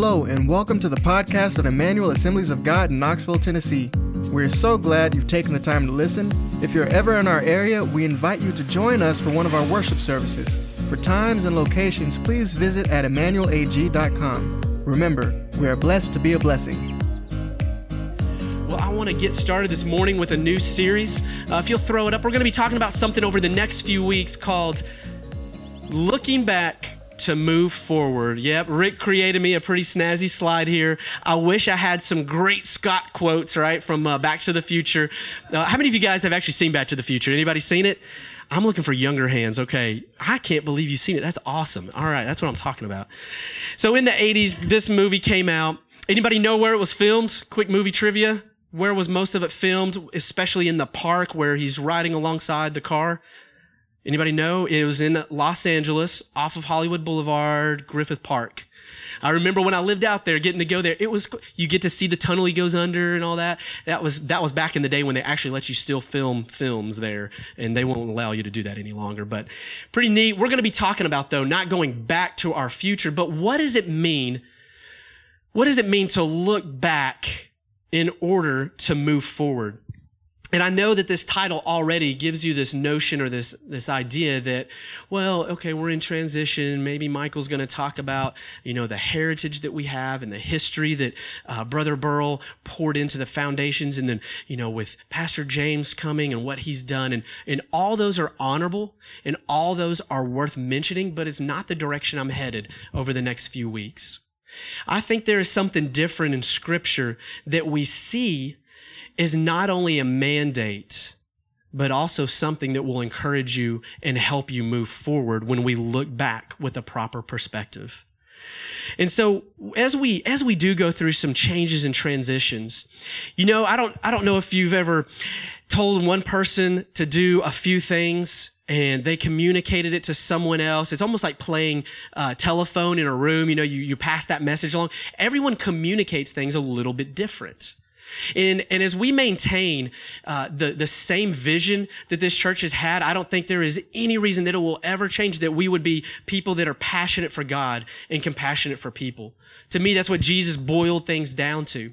Hello, and welcome to the podcast of Emmanuel Assemblies of God in Knoxville, Tennessee. We're so glad you've taken the time to listen. If you're ever in our area, we invite you to join us for one of our worship services. For times and locations, please visit at emmanuelag.com. Remember, we are blessed to be a blessing. Well, I want to get started this morning with a new series. Uh, if you'll throw it up, we're going to be talking about something over the next few weeks called Looking Back to move forward. Yep, Rick created me a pretty snazzy slide here. I wish I had some great Scott quotes, right, from uh, Back to the Future. Uh, how many of you guys have actually seen Back to the Future? Anybody seen it? I'm looking for younger hands. Okay. I can't believe you've seen it. That's awesome. All right. That's what I'm talking about. So in the 80s, this movie came out. Anybody know where it was filmed? Quick movie trivia. Where was most of it filmed, especially in the park where he's riding alongside the car? Anybody know? It was in Los Angeles, off of Hollywood Boulevard, Griffith Park. I remember when I lived out there, getting to go there. It was you get to see the tunnel he goes under and all that. That was that was back in the day when they actually let you still film films there, and they won't allow you to do that any longer. But pretty neat. We're going to be talking about though, not going back to our future, but what does it mean? What does it mean to look back in order to move forward. And I know that this title already gives you this notion or this, this idea that, well, okay, we're in transition. Maybe Michael's going to talk about, you know, the heritage that we have and the history that uh, Brother Burl poured into the foundations. And then, you know, with Pastor James coming and what he's done. And, and all those are honorable and all those are worth mentioning, but it's not the direction I'm headed over the next few weeks. I think there is something different in scripture that we see is not only a mandate, but also something that will encourage you and help you move forward when we look back with a proper perspective. And so as we as we do go through some changes and transitions, you know, I don't I don't know if you've ever told one person to do a few things and they communicated it to someone else. It's almost like playing uh, telephone in a room. You know, you, you pass that message along. Everyone communicates things a little bit different. And, and as we maintain uh, the, the same vision that this church has had, I don't think there is any reason that it will ever change that we would be people that are passionate for God and compassionate for people. To me, that's what Jesus boiled things down to.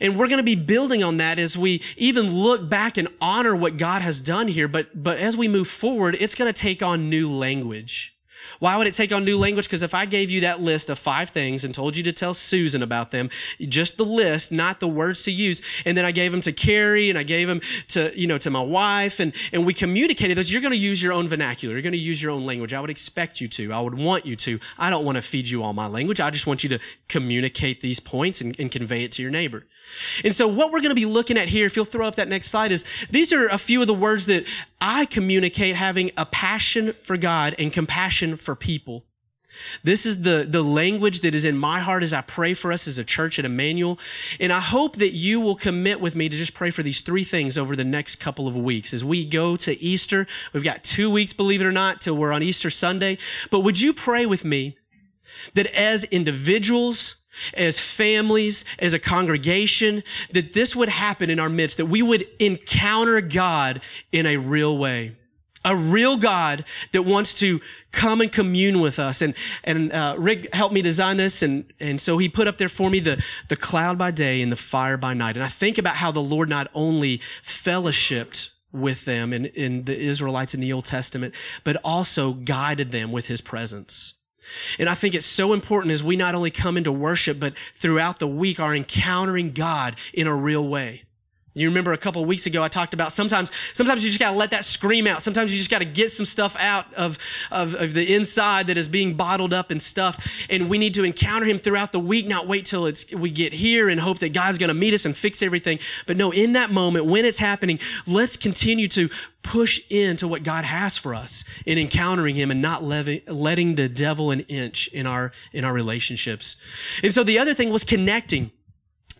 And we're going to be building on that as we even look back and honor what God has done here. But, but as we move forward, it's going to take on new language. Why would it take on new language? Because if I gave you that list of five things and told you to tell Susan about them, just the list, not the words to use, and then I gave them to Carrie and I gave them to, you know, to my wife and, and we communicated those, you're going to use your own vernacular. You're going to use your own language. I would expect you to. I would want you to. I don't want to feed you all my language. I just want you to communicate these points and, and convey it to your neighbor. And so what we're going to be looking at here, if you'll throw up that next slide, is these are a few of the words that I communicate having a passion for God and compassion for people. This is the, the language that is in my heart as I pray for us as a church at Emmanuel. And I hope that you will commit with me to just pray for these three things over the next couple of weeks. As we go to Easter, we've got two weeks, believe it or not, till we're on Easter Sunday. But would you pray with me that as individuals, as families, as a congregation, that this would happen in our midst, that we would encounter God in a real way. A real God that wants to come and commune with us. And, and, uh, Rick helped me design this. And, and so he put up there for me the, the cloud by day and the fire by night. And I think about how the Lord not only fellowshipped with them in, in the Israelites in the Old Testament, but also guided them with his presence. And I think it's so important as we not only come into worship, but throughout the week are encountering God in a real way. You remember a couple weeks ago, I talked about sometimes, sometimes you just got to let that scream out. Sometimes you just got to get some stuff out of, of, of, the inside that is being bottled up and stuffed. And we need to encounter him throughout the week, not wait till it's, we get here and hope that God's going to meet us and fix everything. But no, in that moment, when it's happening, let's continue to push into what God has for us in encountering him and not letting the devil an inch in our, in our relationships. And so the other thing was connecting.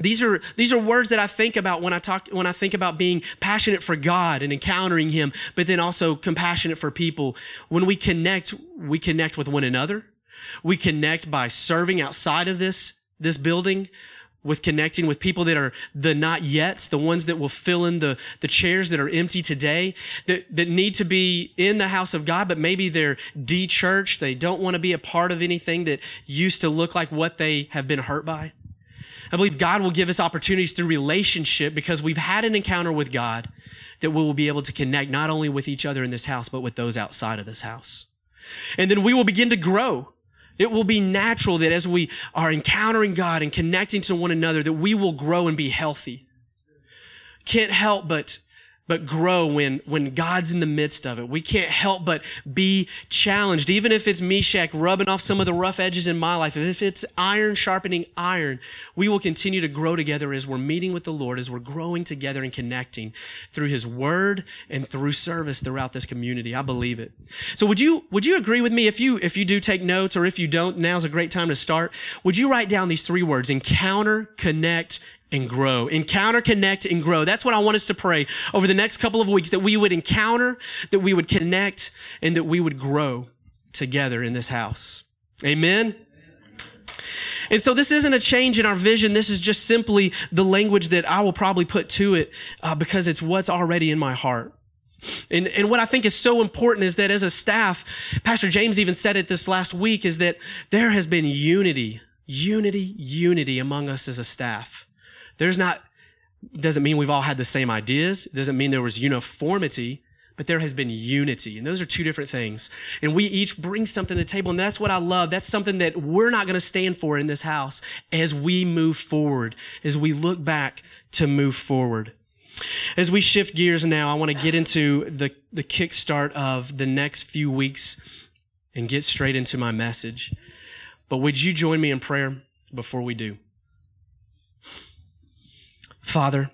These are, these are words that I think about when I talk, when I think about being passionate for God and encountering Him, but then also compassionate for people. When we connect, we connect with one another. We connect by serving outside of this, this building, with connecting with people that are the not yets, the ones that will fill in the, the chairs that are empty today, that, that need to be in the house of God, but maybe they're de-churched. They don't want to be a part of anything that used to look like what they have been hurt by. I believe God will give us opportunities through relationship because we've had an encounter with God that we will be able to connect not only with each other in this house, but with those outside of this house. And then we will begin to grow. It will be natural that as we are encountering God and connecting to one another, that we will grow and be healthy. Can't help but but grow when, when God's in the midst of it. We can't help but be challenged, even if it's Meshach rubbing off some of the rough edges in my life. If it's iron sharpening iron, we will continue to grow together as we're meeting with the Lord, as we're growing together and connecting through His Word and through service throughout this community. I believe it. So would you, would you agree with me if you, if you do take notes or if you don't, now's a great time to start. Would you write down these three words, encounter, connect, and grow. Encounter, connect, and grow. That's what I want us to pray over the next couple of weeks that we would encounter, that we would connect, and that we would grow together in this house. Amen. And so this isn't a change in our vision. This is just simply the language that I will probably put to it uh, because it's what's already in my heart. And, and what I think is so important is that as a staff, Pastor James even said it this last week, is that there has been unity, unity, unity among us as a staff. There's not, doesn't mean we've all had the same ideas. Doesn't mean there was uniformity, but there has been unity. And those are two different things. And we each bring something to the table. And that's what I love. That's something that we're not going to stand for in this house as we move forward, as we look back to move forward. As we shift gears now, I want to get into the, the kickstart of the next few weeks and get straight into my message. But would you join me in prayer before we do? Father,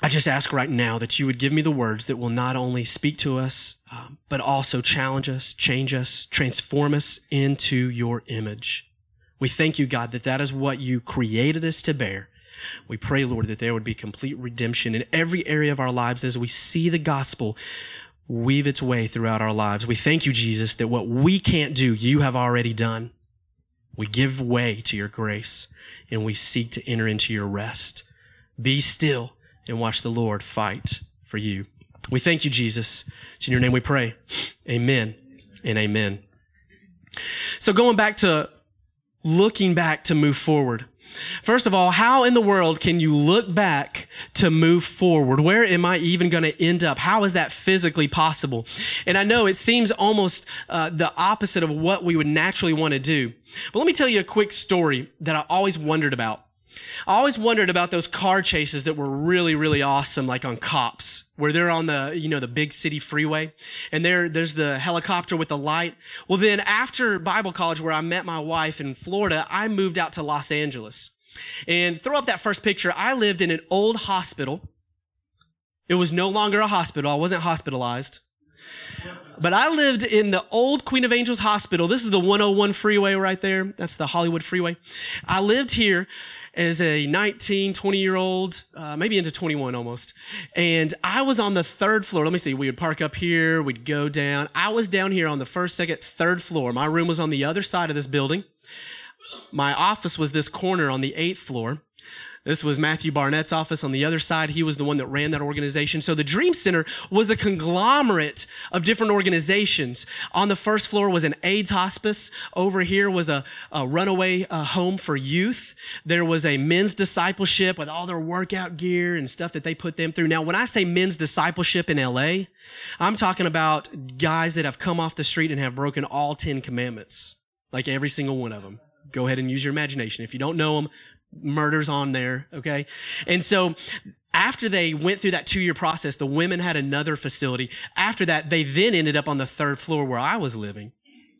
I just ask right now that you would give me the words that will not only speak to us, um, but also challenge us, change us, transform us into your image. We thank you, God, that that is what you created us to bear. We pray, Lord, that there would be complete redemption in every area of our lives as we see the gospel weave its way throughout our lives. We thank you, Jesus, that what we can't do, you have already done. We give way to your grace and we seek to enter into your rest. Be still and watch the Lord fight for you. We thank you, Jesus. It's in your name we pray. Amen and amen. So going back to looking back to move forward. First of all, how in the world can you look back to move forward? Where am I even going to end up? How is that physically possible? And I know it seems almost uh, the opposite of what we would naturally want to do. But let me tell you a quick story that I always wondered about. I always wondered about those car chases that were really, really awesome, like on cops, where they're on the, you know, the big city freeway and there, there's the helicopter with the light. Well, then after Bible college, where I met my wife in Florida, I moved out to Los Angeles. And throw up that first picture. I lived in an old hospital. It was no longer a hospital. I wasn't hospitalized. But I lived in the old Queen of Angels Hospital. This is the 101 freeway right there. That's the Hollywood freeway. I lived here as a 19, 20 year old, uh, maybe into 21 almost. And I was on the third floor. Let me see. We would park up here. We'd go down. I was down here on the first, second, third floor. My room was on the other side of this building. My office was this corner on the eighth floor. This was Matthew Barnett's office on the other side. He was the one that ran that organization. So the Dream Center was a conglomerate of different organizations. On the first floor was an AIDS hospice. Over here was a, a runaway uh, home for youth. There was a men's discipleship with all their workout gear and stuff that they put them through. Now, when I say men's discipleship in LA, I'm talking about guys that have come off the street and have broken all 10 commandments. Like every single one of them. Go ahead and use your imagination. If you don't know them, murders on there. Okay. And so after they went through that two year process, the women had another facility. After that, they then ended up on the third floor where I was living.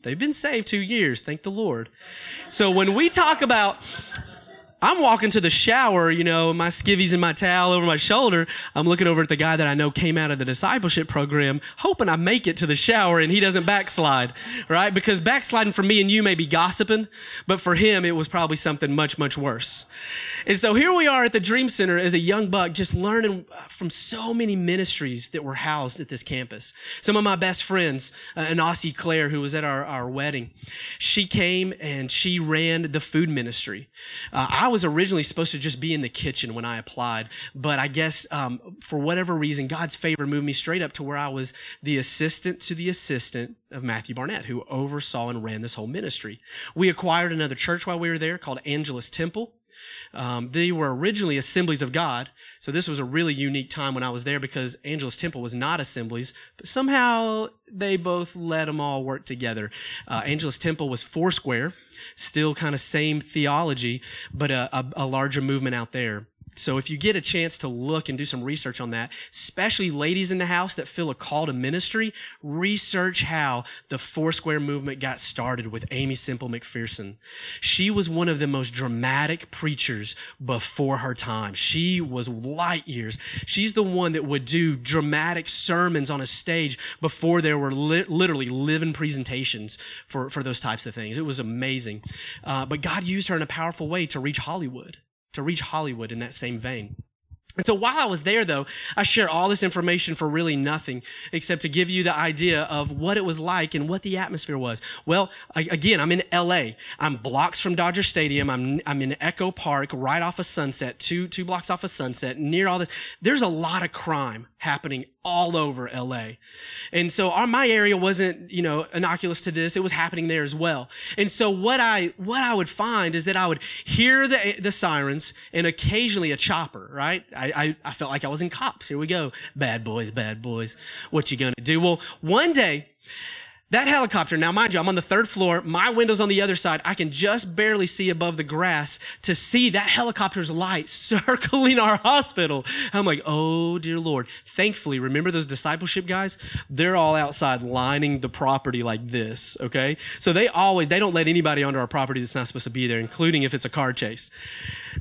They've been saved two years. Thank the Lord. So when we talk about I'm walking to the shower, you know, my skivvies and my towel over my shoulder. I'm looking over at the guy that I know came out of the discipleship program, hoping I make it to the shower and he doesn't backslide, right? Because backsliding for me and you may be gossiping, but for him, it was probably something much, much worse. And so here we are at the Dream Center as a young buck, just learning from so many ministries that were housed at this campus. Some of my best friends, uh, Aussie Claire, who was at our, our wedding, she came and she ran the food ministry. Uh, I I was originally supposed to just be in the kitchen when I applied, but I guess um, for whatever reason, God's favor moved me straight up to where I was the assistant to the assistant of Matthew Barnett, who oversaw and ran this whole ministry. We acquired another church while we were there called Angelus Temple. Um, they were originally Assemblies of God, so this was a really unique time when I was there because Angelus Temple was not Assemblies, but somehow they both let them all work together. Uh, Angelus Temple was Foursquare, still kind of same theology, but a, a, a larger movement out there. So if you get a chance to look and do some research on that, especially ladies in the house that feel a call to ministry, research how the Foursquare movement got started with Aimee Semple McPherson. She was one of the most dramatic preachers before her time. She was light years. She's the one that would do dramatic sermons on a stage before there were li- literally living presentations for, for those types of things. It was amazing. Uh, but God used her in a powerful way to reach Hollywood to reach Hollywood in that same vein. And so while I was there, though, I share all this information for really nothing except to give you the idea of what it was like and what the atmosphere was. Well, again, I'm in LA. I'm blocks from Dodger Stadium. I'm, I'm in Echo Park, right off of Sunset, two, two blocks off of Sunset, near all this. There's a lot of crime happening all over LA. And so our, my area wasn't, you know, innocuous to this. It was happening there as well. And so what I, what I would find is that I would hear the, the sirens and occasionally a chopper, right? I, I, I felt like I was in cops. Here we go. Bad boys, bad boys. What you gonna do? Well, one day, that helicopter, now mind you, I'm on the third floor. My window's on the other side. I can just barely see above the grass to see that helicopter's light circling our hospital. I'm like, oh dear Lord. Thankfully, remember those discipleship guys? They're all outside lining the property like this, okay? So they always, they don't let anybody onto our property that's not supposed to be there, including if it's a car chase.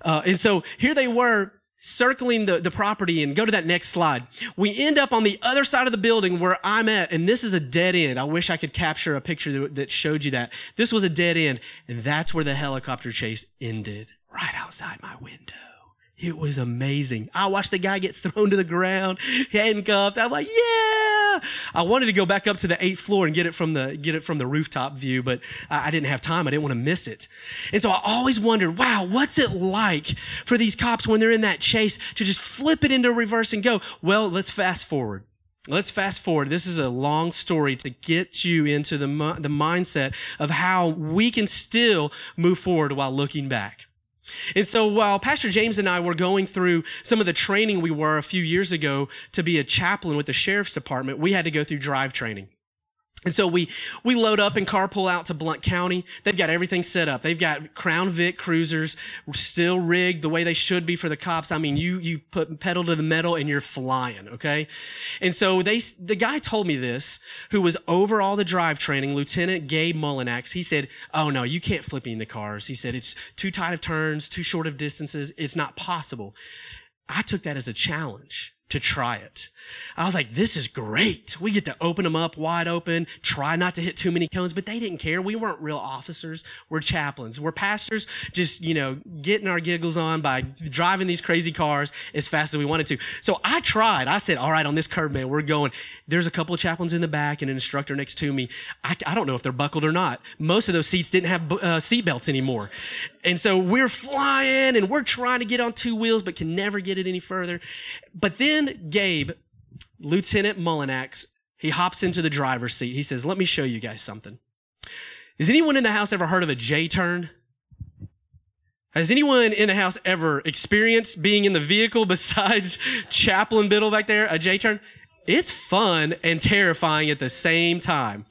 Uh, and so here they were circling the, the property and go to that next slide. We end up on the other side of the building where I'm at, and this is a dead end. I wish I could capture a picture that, that showed you that. This was a dead end, and that's where the helicopter chase ended, right outside my window. It was amazing. I watched the guy get thrown to the ground, handcuffed. I'm like, yeah. I wanted to go back up to the eighth floor and get it from the get it from the rooftop view, but I, didn't have time. I didn't want to miss it. And so I always wondered, wow, what's it like for these cops when they're in that chase to just flip it into reverse and go? Well, let's fast forward. Let's fast forward. This is a long story to get you into the, the mindset of how we can still move forward while looking back. And so while Pastor James and I were going through some of the training we were a few years ago to be a chaplain with the sheriff's department, we had to go through drive training. And so we, we load up and carpool out to Blount County. They've got everything set up. They've got Crown Vic cruisers still rigged the way they should be for the cops. I mean, you, you put pedal to the metal and you're flying, okay? And so they, the guy told me this, who was over all the drive training, Lieutenant Gabe Mullinax. He said, Oh no, you can't flip the cars. He said, it's too tight of turns, too short of distances. It's not possible. I took that as a challenge to try it. I was like, this is great. We get to open them up wide open, try not to hit too many cones, but they didn't care. We weren't real officers. We're chaplains. We're pastors, just, you know, getting our giggles on by driving these crazy cars as fast as we wanted to. So I tried. I said, all right, on this curb, man, we're going. There's a couple of chaplains in the back and an instructor next to me. I, I don't know if they're buckled or not. Most of those seats didn't have uh, seat belts anymore. And so we're flying and we're trying to get on two wheels, but can never get it any further. But then Gabe, Lieutenant Mullinax, he hops into the driver's seat. He says, let me show you guys something. Has anyone in the house ever heard of a J turn? Has anyone in the house ever experienced being in the vehicle besides Chaplain Biddle back there, a J turn? It's fun and terrifying at the same time.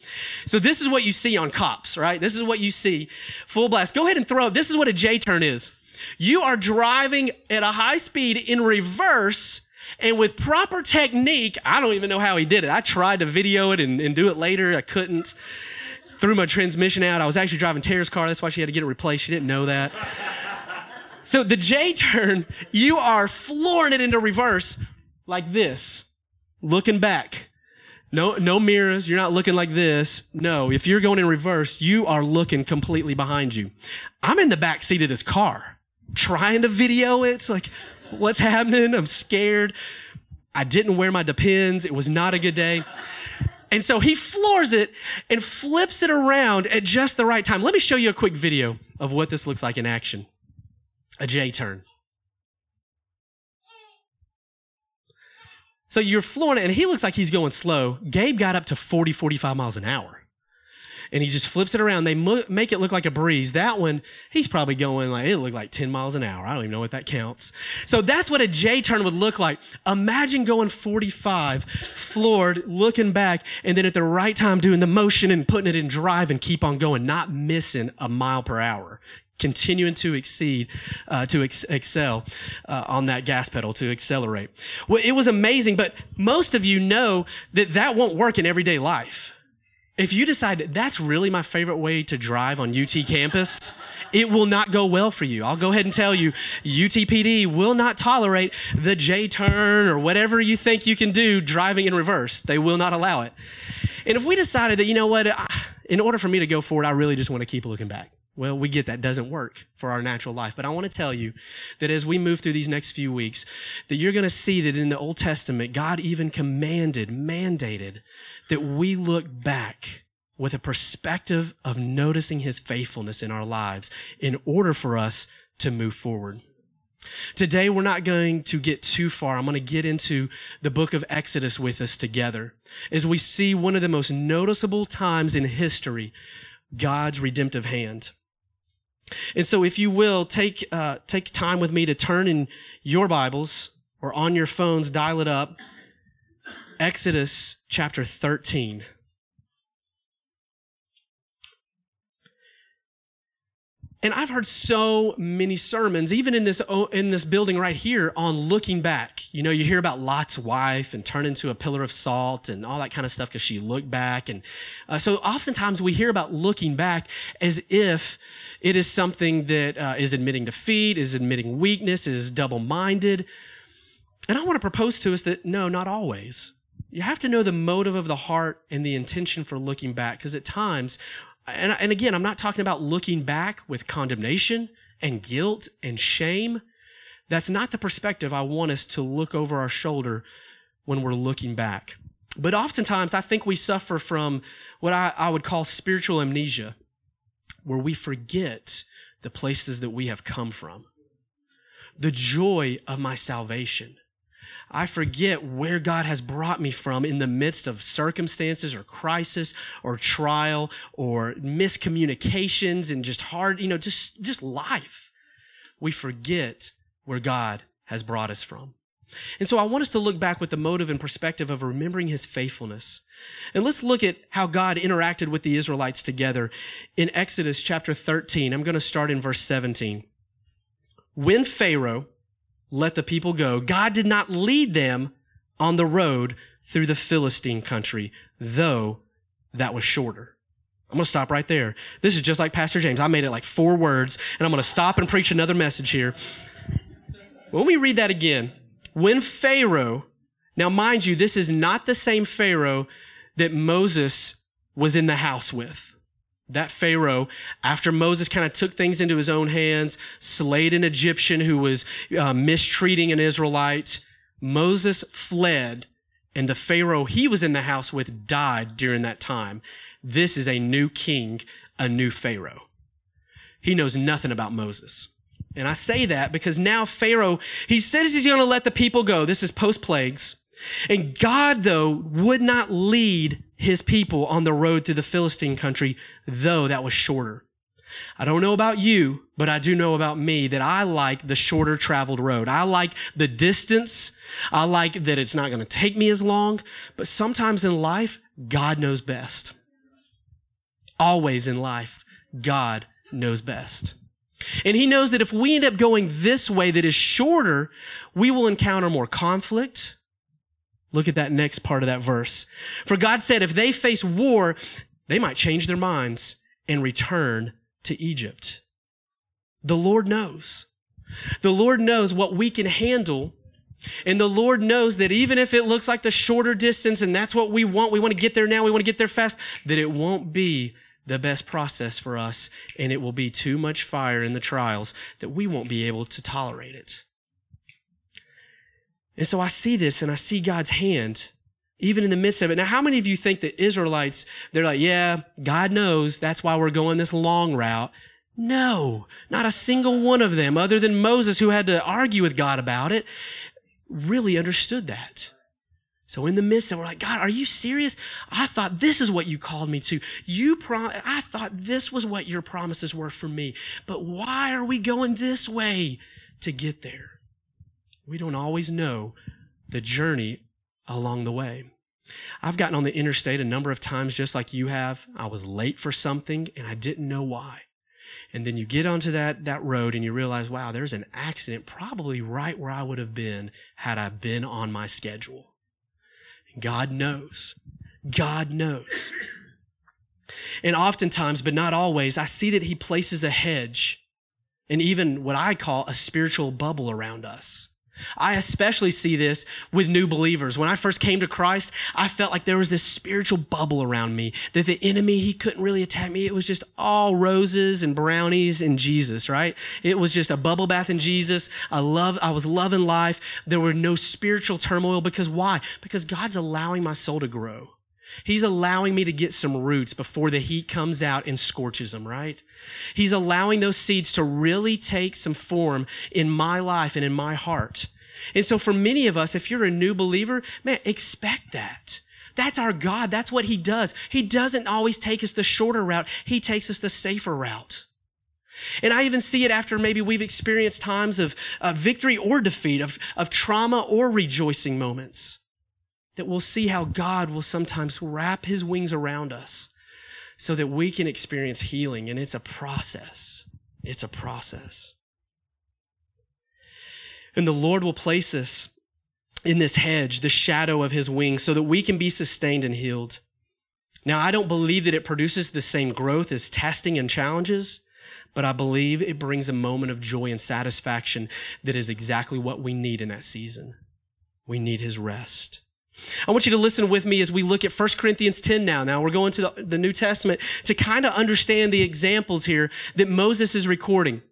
So this is what you see on cops, right? This is what you see full blast. Go ahead and throw up. This is what a J turn is. You are driving at a high speed in reverse and with proper technique, I don't even know how he did it. I tried to video it and, and do it later. I couldn't. Threw my transmission out. I was actually driving Tara's car. That's why she had to get it replaced. She didn't know that. So the J turn, you are flooring it into reverse like this, looking back. No, no mirrors. You're not looking like this. No, if you're going in reverse, you are looking completely behind you. I'm in the back seat of this car trying to video it. It's like, what's happening? I'm scared. I didn't wear my Depends. It was not a good day. And so he floors it and flips it around at just the right time. Let me show you a quick video of what this looks like in action. a J turn. So you're flooring it, and he looks like he's going slow. Gabe got up to 40, 45 miles an hour. And he just flips it around. They mo- make it look like a breeze. That one, he's probably going like, it looked like 10 miles an hour. I don't even know what that counts. So that's what a J turn would look like. Imagine going 45, floored, looking back, and then at the right time doing the motion and putting it in drive and keep on going, not missing a mile per hour continuing to exceed, uh, to ex- excel uh, on that gas pedal, to accelerate. Well, it was amazing, but most of you know that that won't work in everyday life. If you decide that's really my favorite way to drive on UT campus, it will not go well for you. I'll go ahead and tell you, UTPD will not tolerate the J turn or whatever you think you can do driving in reverse. They will not allow it. And if we decided that, you know what, in order for me to go forward, I really just want to keep looking back. Well, we get that doesn't work for our natural life. But I want to tell you that as we move through these next few weeks, that you're going to see that in the Old Testament, God even commanded, mandated that we look back with a perspective of noticing his faithfulness in our lives in order for us to move forward. Today, we're not going to get too far. I'm going to get into the book of Exodus with us together as we see one of the most noticeable times in history God's redemptive hand. And so, if you will, take, uh, take time with me to turn in your Bibles or on your phones, dial it up. Exodus chapter 13. And I've heard so many sermons, even in this, in this building right here, on looking back. You know, you hear about Lot's wife and turn into a pillar of salt and all that kind of stuff because she looked back. And uh, so oftentimes we hear about looking back as if it is something that uh, is admitting defeat, is admitting weakness, is double minded. And I want to propose to us that no, not always. You have to know the motive of the heart and the intention for looking back because at times and, and again, I'm not talking about looking back with condemnation and guilt and shame. That's not the perspective I want us to look over our shoulder when we're looking back. But oftentimes, I think we suffer from what I, I would call spiritual amnesia, where we forget the places that we have come from, the joy of my salvation I forget where God has brought me from in the midst of circumstances or crisis or trial or miscommunications and just hard, you know, just, just life. We forget where God has brought us from. And so I want us to look back with the motive and perspective of remembering his faithfulness. And let's look at how God interacted with the Israelites together in Exodus chapter 13. I'm going to start in verse 17. When Pharaoh, let the people go. God did not lead them on the road through the Philistine country, though that was shorter. I'm going to stop right there. This is just like Pastor James. I made it like four words, and I'm going to stop and preach another message here. When we read that again, when Pharaoh, now mind you, this is not the same Pharaoh that Moses was in the house with. That Pharaoh, after Moses kind of took things into his own hands, slayed an Egyptian who was uh, mistreating an Israelite, Moses fled, and the Pharaoh he was in the house with died during that time. This is a new king, a new Pharaoh. He knows nothing about Moses. And I say that because now Pharaoh, he says he's going to let the people go. This is post plagues. And God, though, would not lead his people on the road through the Philistine country, though that was shorter. I don't know about you, but I do know about me that I like the shorter traveled road. I like the distance. I like that it's not going to take me as long. But sometimes in life, God knows best. Always in life, God knows best. And he knows that if we end up going this way that is shorter, we will encounter more conflict. Look at that next part of that verse. For God said, if they face war, they might change their minds and return to Egypt. The Lord knows. The Lord knows what we can handle. And the Lord knows that even if it looks like the shorter distance and that's what we want, we want to get there now, we want to get there fast, that it won't be the best process for us and it will be too much fire in the trials that we won't be able to tolerate it. And so I see this and I see God's hand even in the midst of it. Now, how many of you think that Israelites, they're like, yeah, God knows that's why we're going this long route. No, not a single one of them, other than Moses, who had to argue with God about it, really understood that. So in the midst of, it, we're like, God, are you serious? I thought this is what you called me to. You prom- I thought this was what your promises were for me. But why are we going this way to get there? We don't always know the journey along the way. I've gotten on the interstate a number of times just like you have. I was late for something and I didn't know why. And then you get onto that, that road and you realize, wow, there's an accident probably right where I would have been had I been on my schedule. God knows. God knows. And oftentimes, but not always, I see that He places a hedge and even what I call a spiritual bubble around us. I especially see this with new believers. When I first came to Christ, I felt like there was this spiritual bubble around me that the enemy, he couldn't really attack me. It was just all roses and brownies and Jesus, right? It was just a bubble bath in Jesus. I love, I was loving life. There were no spiritual turmoil because why? Because God's allowing my soul to grow. He's allowing me to get some roots before the heat comes out and scorches them, right? He's allowing those seeds to really take some form in my life and in my heart. And so for many of us, if you're a new believer, man, expect that. That's our God. That's what He does. He doesn't always take us the shorter route. He takes us the safer route. And I even see it after maybe we've experienced times of uh, victory or defeat, of, of trauma or rejoicing moments that we'll see how God will sometimes wrap his wings around us so that we can experience healing. And it's a process. It's a process. And the Lord will place us in this hedge, the shadow of his wings, so that we can be sustained and healed. Now, I don't believe that it produces the same growth as testing and challenges, but I believe it brings a moment of joy and satisfaction that is exactly what we need in that season. We need his rest. I want you to listen with me as we look at 1 Corinthians 10 now. Now we're going to the, the New Testament to kind of understand the examples here that Moses is recording.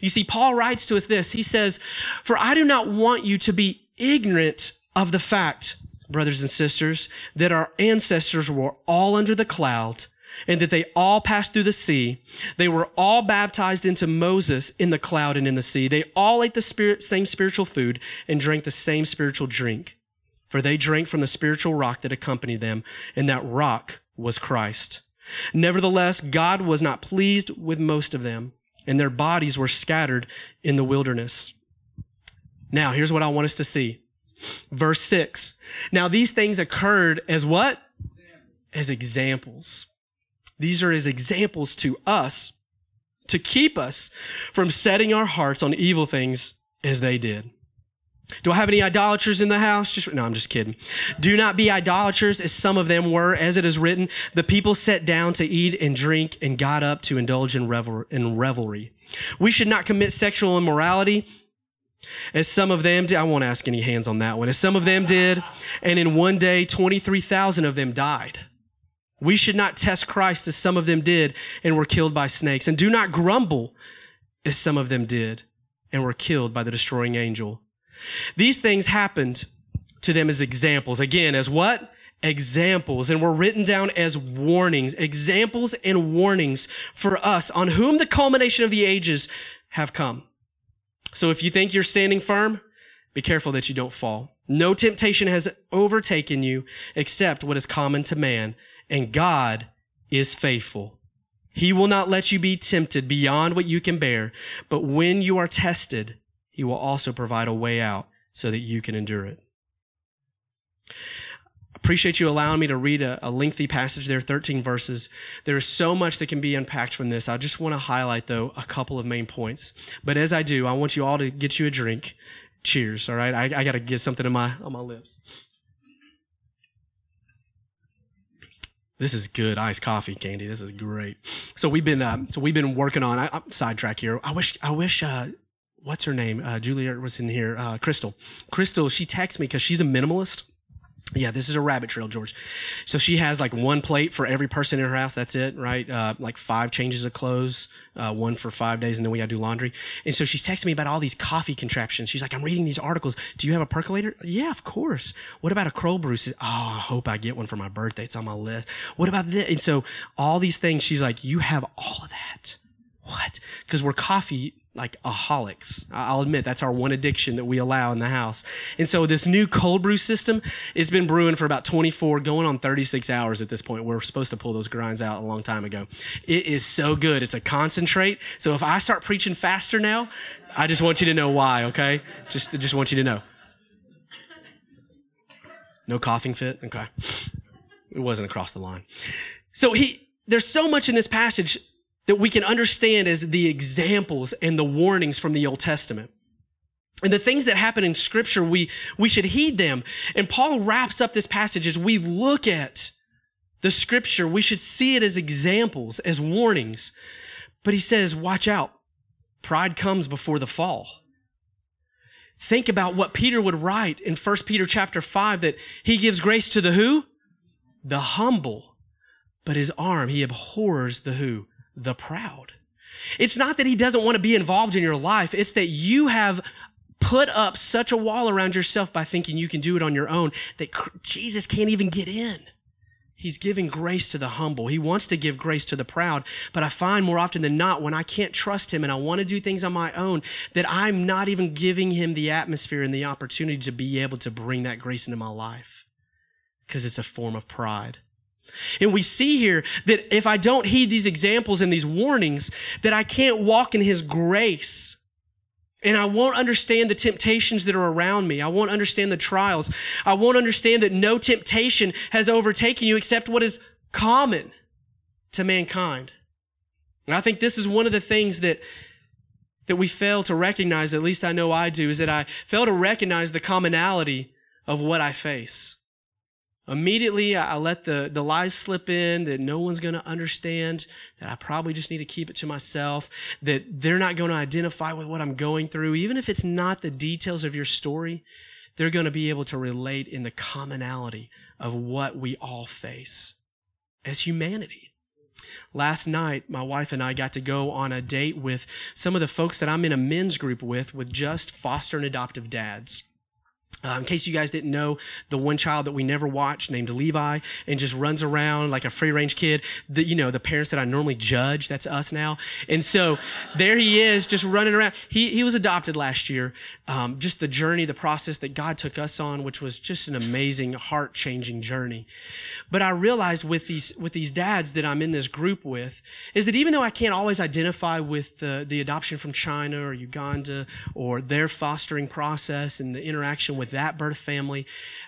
You see, Paul writes to us this. He says, For I do not want you to be ignorant of the fact, brothers and sisters, that our ancestors were all under the cloud and that they all passed through the sea. They were all baptized into Moses in the cloud and in the sea. They all ate the spirit, same spiritual food and drank the same spiritual drink for they drank from the spiritual rock that accompanied them, and that rock was Christ. Nevertheless, God was not pleased with most of them, and their bodies were scattered in the wilderness. Now, here's what I want us to see. Verse 6. Now, these things occurred as what? As examples. These are as examples to us to keep us from setting our hearts on evil things as they did. Do I have any idolaters in the house? Just no, I'm just kidding. Do not be idolaters as some of them were, as it is written, the people sat down to eat and drink and got up to indulge in, revel- in revelry. We should not commit sexual immorality as some of them did. I won't ask any hands on that one. As some of them did, and in one day 23,000 of them died. We should not test Christ as some of them did and were killed by snakes. And do not grumble as some of them did and were killed by the destroying angel. These things happened to them as examples. Again, as what? Examples, and were written down as warnings, examples and warnings for us on whom the culmination of the ages have come. So if you think you're standing firm, be careful that you don't fall. No temptation has overtaken you except what is common to man, and God is faithful. He will not let you be tempted beyond what you can bear, but when you are tested, he will also provide a way out so that you can endure it. Appreciate you allowing me to read a, a, lengthy passage there, 13 verses. There is so much that can be unpacked from this. I just want to highlight, though, a couple of main points. But as I do, I want you all to get you a drink. Cheers, all right? I, I got to get something on my, on my lips. This is good iced coffee, Candy. This is great. So we've been uh, so we've been working on. I, I'm sidetrack here. I wish I wish uh, what's her name? Uh, Julia was in here. Uh, Crystal. Crystal, she texts me because she's a minimalist. Yeah, this is a rabbit trail, George. So she has like one plate for every person in her house. That's it, right? Uh, like five changes of clothes, uh, one for five days, and then we gotta do laundry. And so she's texting me about all these coffee contraptions. She's like, I'm reading these articles. Do you have a percolator? Yeah, of course. What about a cold brew? oh, I hope I get one for my birthday. It's on my list. What about this? And so all these things, she's like, you have all of that. What? Because we're coffee like aholics. I'll admit that's our one addiction that we allow in the house. And so this new cold brew system, it's been brewing for about 24, going on 36 hours at this point. We're supposed to pull those grinds out a long time ago. It is so good. It's a concentrate. So if I start preaching faster now, I just want you to know why, okay? Just, just want you to know. No coughing fit? Okay. It wasn't across the line. So he, there's so much in this passage that we can understand as the examples and the warnings from the Old Testament. And the things that happen in scripture, we, we should heed them. And Paul wraps up this passage as we look at the scripture, we should see it as examples, as warnings. But he says, watch out. Pride comes before the fall. Think about what Peter would write in 1 Peter chapter 5 that he gives grace to the who? The humble. But his arm, he abhors the who? The proud. It's not that he doesn't want to be involved in your life. It's that you have put up such a wall around yourself by thinking you can do it on your own that Jesus can't even get in. He's giving grace to the humble. He wants to give grace to the proud. But I find more often than not, when I can't trust him and I want to do things on my own, that I'm not even giving him the atmosphere and the opportunity to be able to bring that grace into my life. Because it's a form of pride. And we see here that if I don't heed these examples and these warnings, that I can't walk in His grace. And I won't understand the temptations that are around me. I won't understand the trials. I won't understand that no temptation has overtaken you except what is common to mankind. And I think this is one of the things that, that we fail to recognize, at least I know I do, is that I fail to recognize the commonality of what I face. Immediately, I let the, the lies slip in that no one's going to understand, that I probably just need to keep it to myself, that they're not going to identify with what I'm going through. Even if it's not the details of your story, they're going to be able to relate in the commonality of what we all face as humanity. Last night, my wife and I got to go on a date with some of the folks that I'm in a men's group with, with just foster and adoptive dads. Uh, in case you guys didn't know, the one child that we never watched named Levi and just runs around like a free range kid, the, you know, the parents that I normally judge, that's us now. And so there he is just running around. He, he was adopted last year. Um, just the journey, the process that God took us on, which was just an amazing heart changing journey. But I realized with these, with these dads that I'm in this group with is that even though I can't always identify with the, the adoption from China or Uganda or their fostering process and the interaction with that birth family,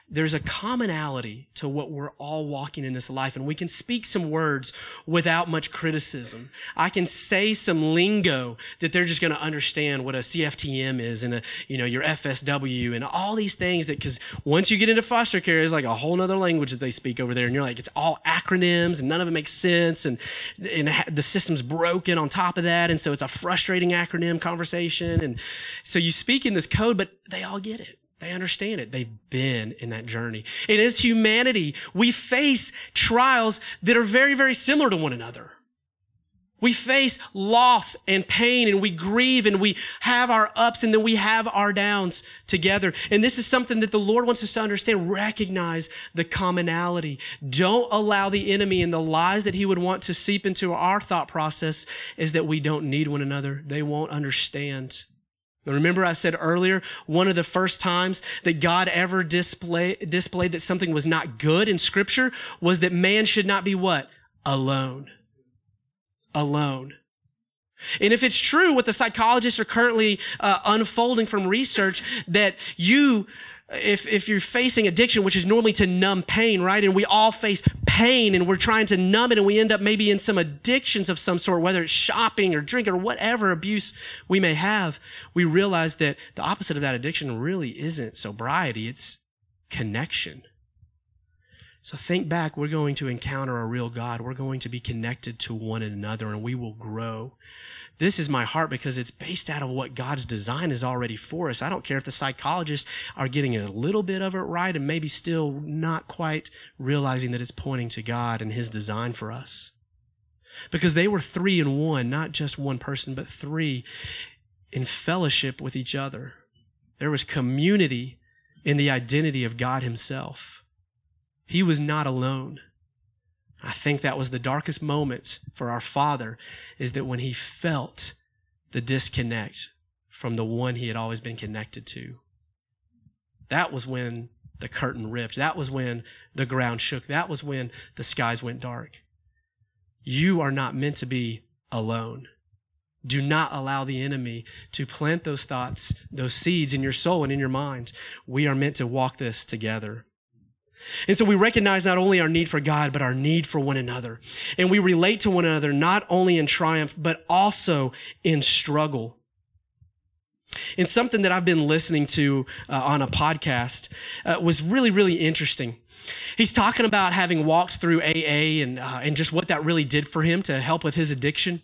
there's a commonality to what we're all walking in this life. And we can speak some words without much criticism. I can say some lingo that they're just going to understand what a CFTM is and a, you know, your FSW and all these things that, cause once you get into foster care, it's like a whole nother language that they speak over there. And you're like, it's all acronyms and none of it makes sense. And, and the system's broken on top of that. And so it's a frustrating acronym conversation. And so you speak in this code, but they all get it. They understand it. They've been in that journey. And as humanity, we face trials that are very, very similar to one another. We face loss and pain and we grieve and we have our ups and then we have our downs together. And this is something that the Lord wants us to understand. Recognize the commonality. Don't allow the enemy and the lies that he would want to seep into our thought process is that we don't need one another. They won't understand. Remember, I said earlier, one of the first times that God ever display, displayed that something was not good in Scripture was that man should not be what? Alone. Alone. And if it's true, what the psychologists are currently uh, unfolding from research, that you if, if you're facing addiction, which is normally to numb pain, right? And we all face pain and we're trying to numb it and we end up maybe in some addictions of some sort, whether it's shopping or drinking or whatever abuse we may have, we realize that the opposite of that addiction really isn't sobriety, it's connection. So think back, we're going to encounter a real God. We're going to be connected to one another and we will grow. This is my heart because it's based out of what God's design is already for us. I don't care if the psychologists are getting a little bit of it right and maybe still not quite realizing that it's pointing to God and His design for us. Because they were three in one, not just one person, but three in fellowship with each other. There was community in the identity of God Himself. He was not alone. I think that was the darkest moment for our father is that when he felt the disconnect from the one he had always been connected to. That was when the curtain ripped. That was when the ground shook. That was when the skies went dark. You are not meant to be alone. Do not allow the enemy to plant those thoughts, those seeds in your soul and in your mind. We are meant to walk this together. And so we recognize not only our need for God, but our need for one another. And we relate to one another not only in triumph, but also in struggle. And something that I've been listening to uh, on a podcast uh, was really, really interesting. He's talking about having walked through AA and, uh, and just what that really did for him to help with his addiction.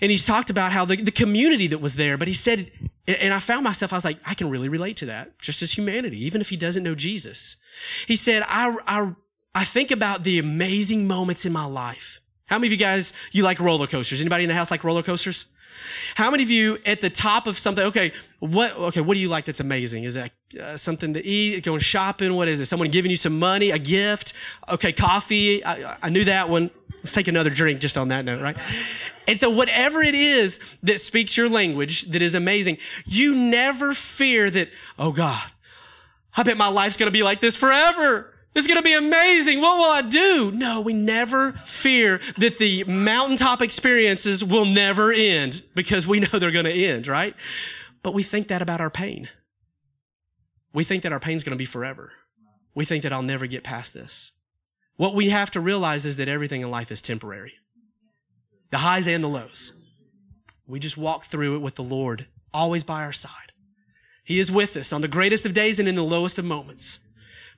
And he's talked about how the, the community that was there, but he said, and I found myself, I was like, I can really relate to that, just as humanity, even if he doesn't know Jesus. He said, I, I, I think about the amazing moments in my life. How many of you guys, you like roller coasters? Anybody in the house like roller coasters? How many of you at the top of something? Okay, what? Okay, what do you like that's amazing? Is that uh, something to eat? Going shopping? What is it? Someone giving you some money? A gift? Okay, coffee. I, I knew that one. Let's take another drink just on that note, right? And so, whatever it is that speaks your language that is amazing, you never fear that. Oh God, I bet my life's going to be like this forever. It's going to be amazing. What will I do? No, we never fear that the mountaintop experiences will never end because we know they're going to end, right? But we think that about our pain. We think that our pain's going to be forever. We think that I'll never get past this. What we have to realize is that everything in life is temporary. The highs and the lows. We just walk through it with the Lord always by our side. He is with us on the greatest of days and in the lowest of moments.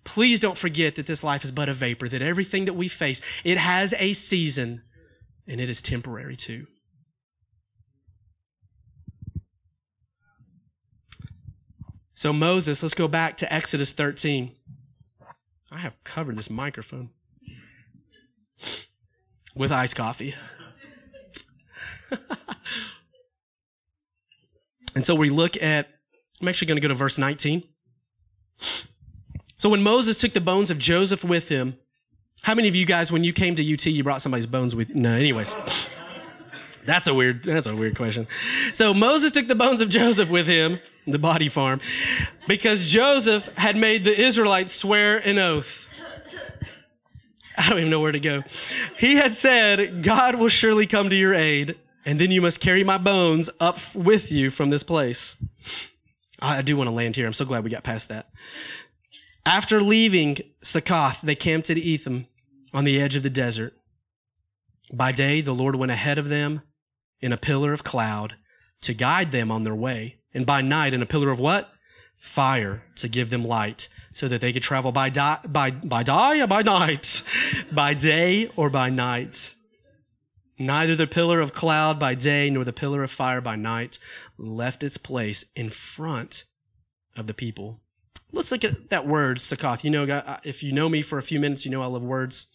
Please don't forget that this life is but a vapor, that everything that we face, it has a season and it is temporary too. So, Moses, let's go back to Exodus 13. I have covered this microphone with iced coffee. and so we look at, I'm actually going to go to verse 19. So when Moses took the bones of Joseph with him, how many of you guys, when you came to UT, you brought somebody's bones with? No, anyways. That's a weird. That's a weird question. So Moses took the bones of Joseph with him, the body farm, because Joseph had made the Israelites swear an oath. I don't even know where to go. He had said, "God will surely come to your aid, and then you must carry my bones up with you from this place." I do want to land here. I'm so glad we got past that. After leaving Succoth, they camped at Etham on the edge of the desert. By day, the Lord went ahead of them in a pillar of cloud to guide them on their way. And by night, in a pillar of what? Fire to give them light so that they could travel by, di- by, by day by night, by day or by night. Neither the pillar of cloud by day nor the pillar of fire by night left its place in front of the people. Let's look at that word, Succoth. You know, if you know me for a few minutes, you know I love words.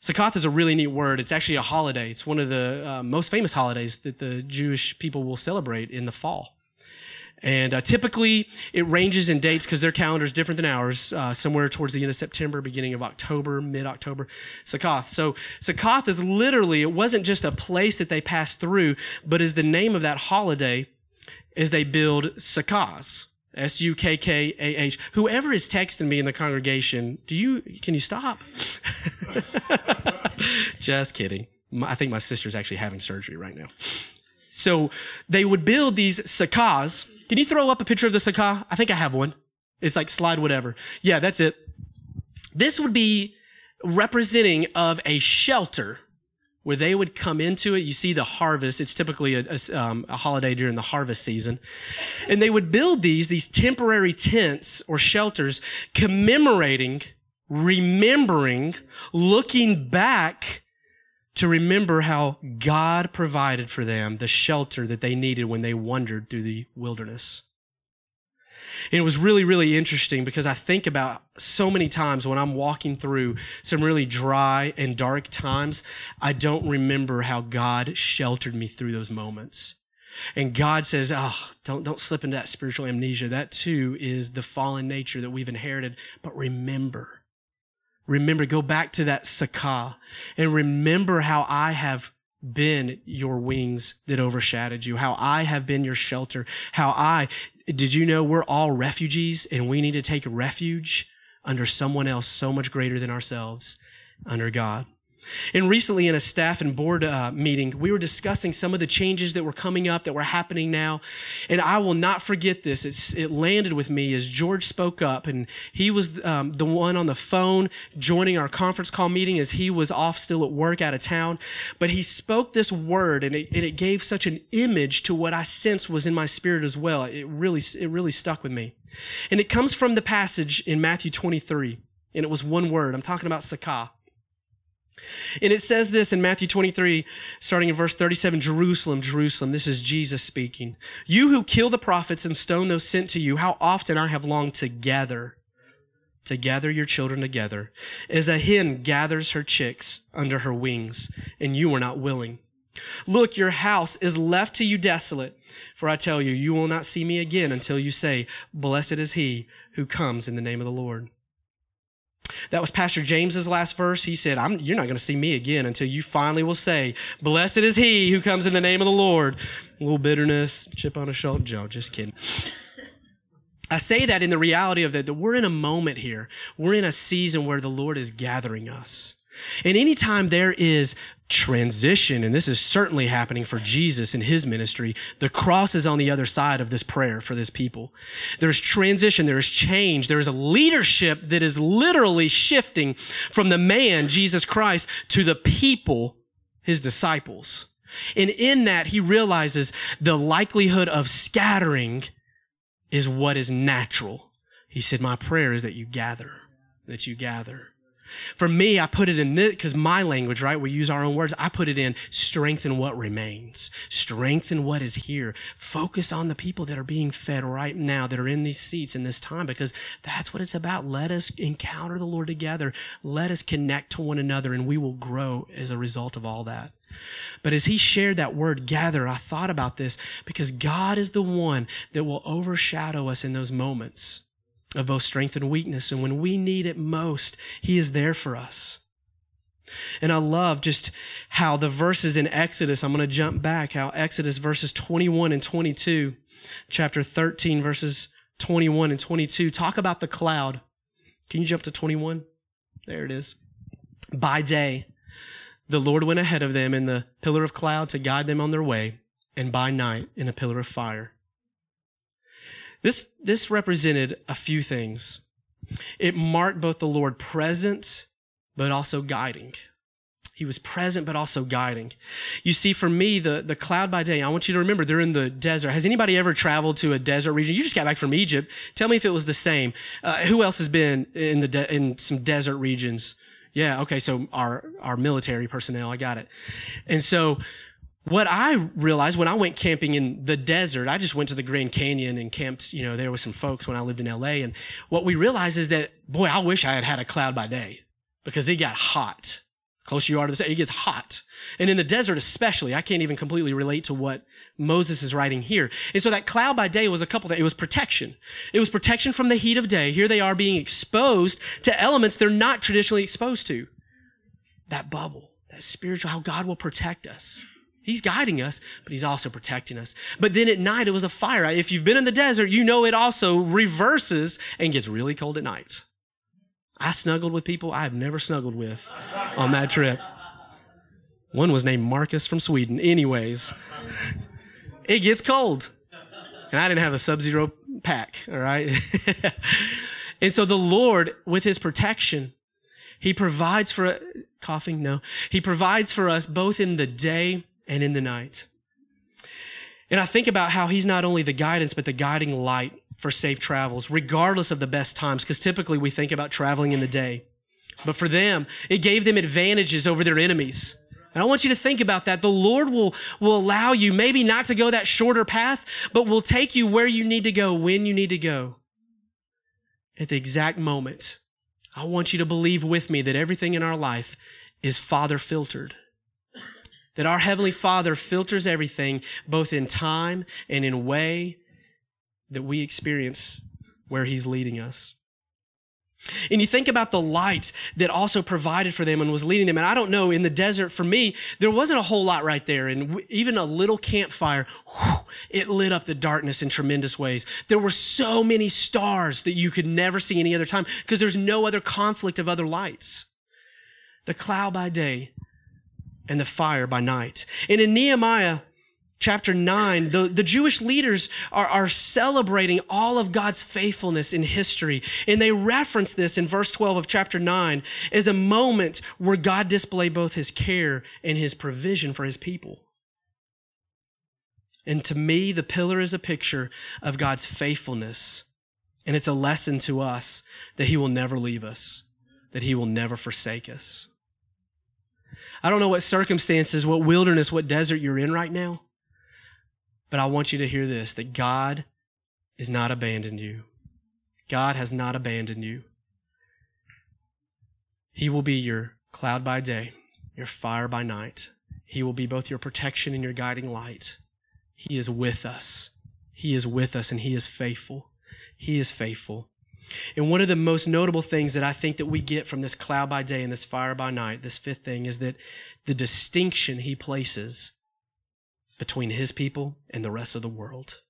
Succoth is a really neat word. It's actually a holiday. It's one of the uh, most famous holidays that the Jewish people will celebrate in the fall. And uh, typically, it ranges in dates because their calendar is different than ours, uh, somewhere towards the end of September, beginning of October, mid October, Succoth. So, Succoth is literally, it wasn't just a place that they passed through, but is the name of that holiday as they build Sukkahs. S U K K A H. Whoever is texting me in the congregation, do you can you stop? Just kidding. I think my sister's actually having surgery right now. So they would build these sukkahs. Can you throw up a picture of the sukkah? I think I have one. It's like slide whatever. Yeah, that's it. This would be representing of a shelter where they would come into it. You see the harvest. It's typically a, a, um, a, holiday during the harvest season. And they would build these, these temporary tents or shelters commemorating, remembering, looking back to remember how God provided for them the shelter that they needed when they wandered through the wilderness. It was really, really interesting because I think about so many times when I'm walking through some really dry and dark times, I don't remember how God sheltered me through those moments. And God says, oh, don't, don't slip into that spiritual amnesia. That too is the fallen nature that we've inherited. But remember, remember, go back to that Sukkah and remember how I have been your wings that overshadowed you, how I have been your shelter, how I, did you know we're all refugees and we need to take refuge under someone else so much greater than ourselves, under God? And recently, in a staff and board uh, meeting, we were discussing some of the changes that were coming up, that were happening now. And I will not forget this. It's, it landed with me as George spoke up, and he was um, the one on the phone joining our conference call meeting as he was off still at work out of town. But he spoke this word, and it, and it gave such an image to what I sensed was in my spirit as well. It really, it really stuck with me. And it comes from the passage in Matthew 23, and it was one word. I'm talking about Sukkah. And it says this in Matthew 23, starting in verse 37 Jerusalem, Jerusalem, this is Jesus speaking. You who kill the prophets and stone those sent to you, how often I have longed to gather, to gather your children together, as a hen gathers her chicks under her wings, and you are not willing. Look, your house is left to you desolate. For I tell you, you will not see me again until you say, Blessed is he who comes in the name of the Lord. That was Pastor James's last verse. He said, You're not going to see me again until you finally will say, Blessed is he who comes in the name of the Lord. A little bitterness, chip on a shoulder. Joe, just kidding. I say that in the reality of that, that we're in a moment here. We're in a season where the Lord is gathering us. And anytime there is transition, and this is certainly happening for Jesus in his ministry, the cross is on the other side of this prayer for this people. There's transition, there is change, there is a leadership that is literally shifting from the man, Jesus Christ, to the people, his disciples. And in that, he realizes the likelihood of scattering is what is natural. He said, My prayer is that you gather, that you gather. For me, I put it in this, because my language, right? We use our own words. I put it in strengthen what remains, strengthen what is here. Focus on the people that are being fed right now, that are in these seats in this time, because that's what it's about. Let us encounter the Lord together. Let us connect to one another, and we will grow as a result of all that. But as he shared that word gather, I thought about this because God is the one that will overshadow us in those moments of both strength and weakness. And when we need it most, He is there for us. And I love just how the verses in Exodus, I'm going to jump back, how Exodus verses 21 and 22, chapter 13, verses 21 and 22, talk about the cloud. Can you jump to 21? There it is. By day, the Lord went ahead of them in the pillar of cloud to guide them on their way, and by night in a pillar of fire this, this represented a few things. It marked both the Lord present, but also guiding. He was present, but also guiding. You see, for me, the, the cloud by day, I want you to remember they're in the desert. Has anybody ever traveled to a desert region? You just got back from Egypt. Tell me if it was the same. Uh, who else has been in the de- in some desert regions? Yeah, okay, so our our military personnel, I got it. And so what I realized when I went camping in the desert, I just went to the Grand Canyon and camped, you know, there with some folks when I lived in LA. And what we realized is that, boy, I wish I had had a cloud by day because it got hot. Closer you are to the sun, it gets hot. And in the desert, especially, I can't even completely relate to what Moses is writing here. And so that cloud by day was a couple that it was protection. It was protection from the heat of day. Here they are being exposed to elements they're not traditionally exposed to. That bubble, that spiritual, how God will protect us. He's guiding us, but he's also protecting us. But then at night, it was a fire. If you've been in the desert, you know it also reverses and gets really cold at night. I snuggled with people I've never snuggled with on that trip. One was named Marcus from Sweden. Anyways, it gets cold. And I didn't have a sub zero pack, all right? and so the Lord, with his protection, he provides for coughing, no. He provides for us both in the day and in the night. And I think about how he's not only the guidance, but the guiding light for safe travels, regardless of the best times, because typically we think about traveling in the day. But for them, it gave them advantages over their enemies. And I want you to think about that. The Lord will, will allow you maybe not to go that shorter path, but will take you where you need to go, when you need to go, at the exact moment. I want you to believe with me that everything in our life is Father filtered that our Heavenly Father filters everything, both in time and in way that we experience where He's leading us. And you think about the light that also provided for them and was leading them. And I don't know, in the desert, for me, there wasn't a whole lot right there. And even a little campfire, whew, it lit up the darkness in tremendous ways. There were so many stars that you could never see any other time because there's no other conflict of other lights. The cloud by day and the fire by night. And in Nehemiah, chapter 9, the, the Jewish leaders are, are celebrating all of God's faithfulness in history. And they reference this in verse 12 of chapter 9 as a moment where God displayed both his care and his provision for his people. And to me, the pillar is a picture of God's faithfulness. And it's a lesson to us that he will never leave us, that he will never forsake us. I don't know what circumstances, what wilderness, what desert you're in right now. But I want you to hear this that God is not abandoned you. God has not abandoned you. He will be your cloud by day, your fire by night. He will be both your protection and your guiding light. He is with us. He is with us and He is faithful. He is faithful. And one of the most notable things that I think that we get from this cloud by day and this fire by night, this fifth thing, is that the distinction He places between his people and the rest of the world.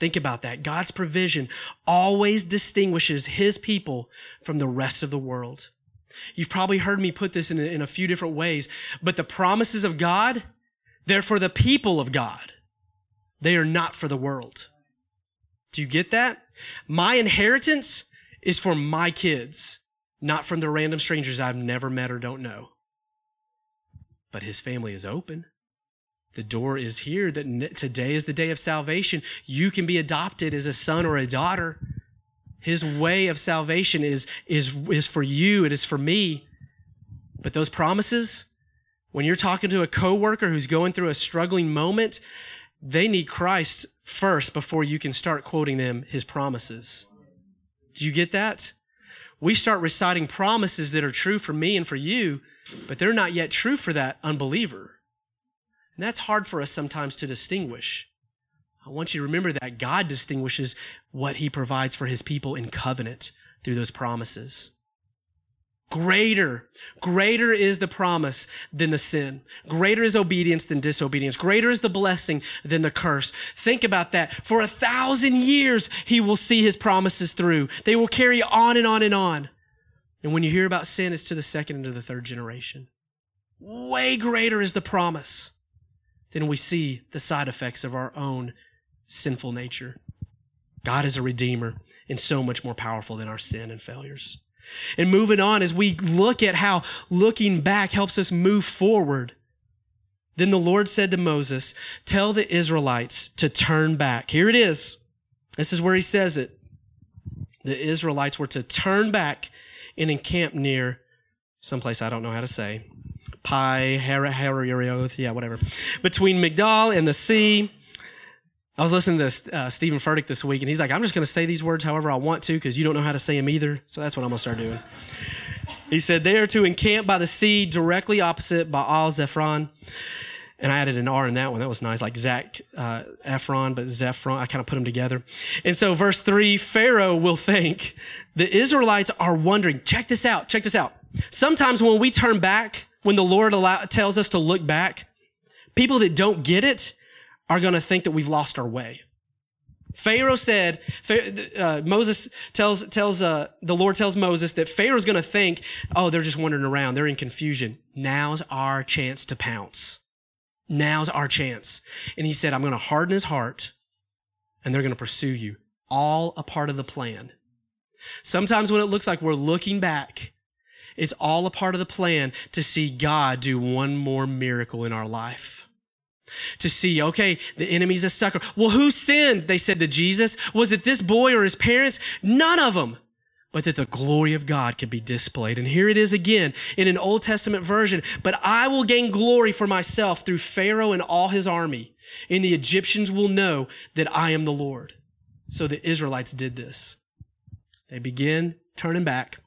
Think about that. God's provision always distinguishes his people from the rest of the world. You've probably heard me put this in a, in a few different ways, but the promises of God, they're for the people of God. They are not for the world. Do you get that? My inheritance is for my kids, not from the random strangers I've never met or don't know. But his family is open. The door is here that today is the day of salvation. You can be adopted as a son or a daughter. His way of salvation is, is, is for you, it is for me. But those promises, when you're talking to a coworker who's going through a struggling moment, they need Christ first before you can start quoting them his promises. Do you get that? We start reciting promises that are true for me and for you, but they're not yet true for that unbeliever. And that's hard for us sometimes to distinguish. I want you to remember that God distinguishes what he provides for his people in covenant through those promises. Greater, greater is the promise than the sin. Greater is obedience than disobedience. Greater is the blessing than the curse. Think about that. For a thousand years, he will see his promises through. They will carry on and on and on. And when you hear about sin, it's to the second and to the third generation. Way greater is the promise than we see the side effects of our own sinful nature. God is a redeemer and so much more powerful than our sin and failures. And moving on, as we look at how looking back helps us move forward, then the Lord said to Moses, Tell the Israelites to turn back. Here it is. This is where he says it. The Israelites were to turn back and encamp near someplace I don't know how to say, Pi, Hararioth, yeah, whatever, between Migdal and the sea. I was listening to uh, Steven Furtick this week, and he's like, I'm just going to say these words however I want to because you don't know how to say them either. So that's what I'm going to start doing. He said, They are to encamp by the sea directly opposite Baal Zephron. And I added an R in that one. That was nice, like Zac uh, Efron, but Zephron. I kind of put them together. And so, verse three Pharaoh will think the Israelites are wondering. Check this out. Check this out. Sometimes when we turn back, when the Lord allow, tells us to look back, people that don't get it are going to think that we've lost our way. Pharaoh said, uh, Moses tells, tells, uh, the Lord tells Moses that Pharaoh's going to think, oh, they're just wandering around. They're in confusion. Now's our chance to pounce. Now's our chance. And he said, I'm going to harden his heart and they're going to pursue you. All a part of the plan. Sometimes when it looks like we're looking back it's all a part of the plan to see God do one more miracle in our life. To see, okay, the enemy's a sucker. Well, who sinned? They said to Jesus. Was it this boy or his parents? None of them. But that the glory of God could be displayed. And here it is again in an Old Testament version. But I will gain glory for myself through Pharaoh and all his army. And the Egyptians will know that I am the Lord. So the Israelites did this. They begin turning back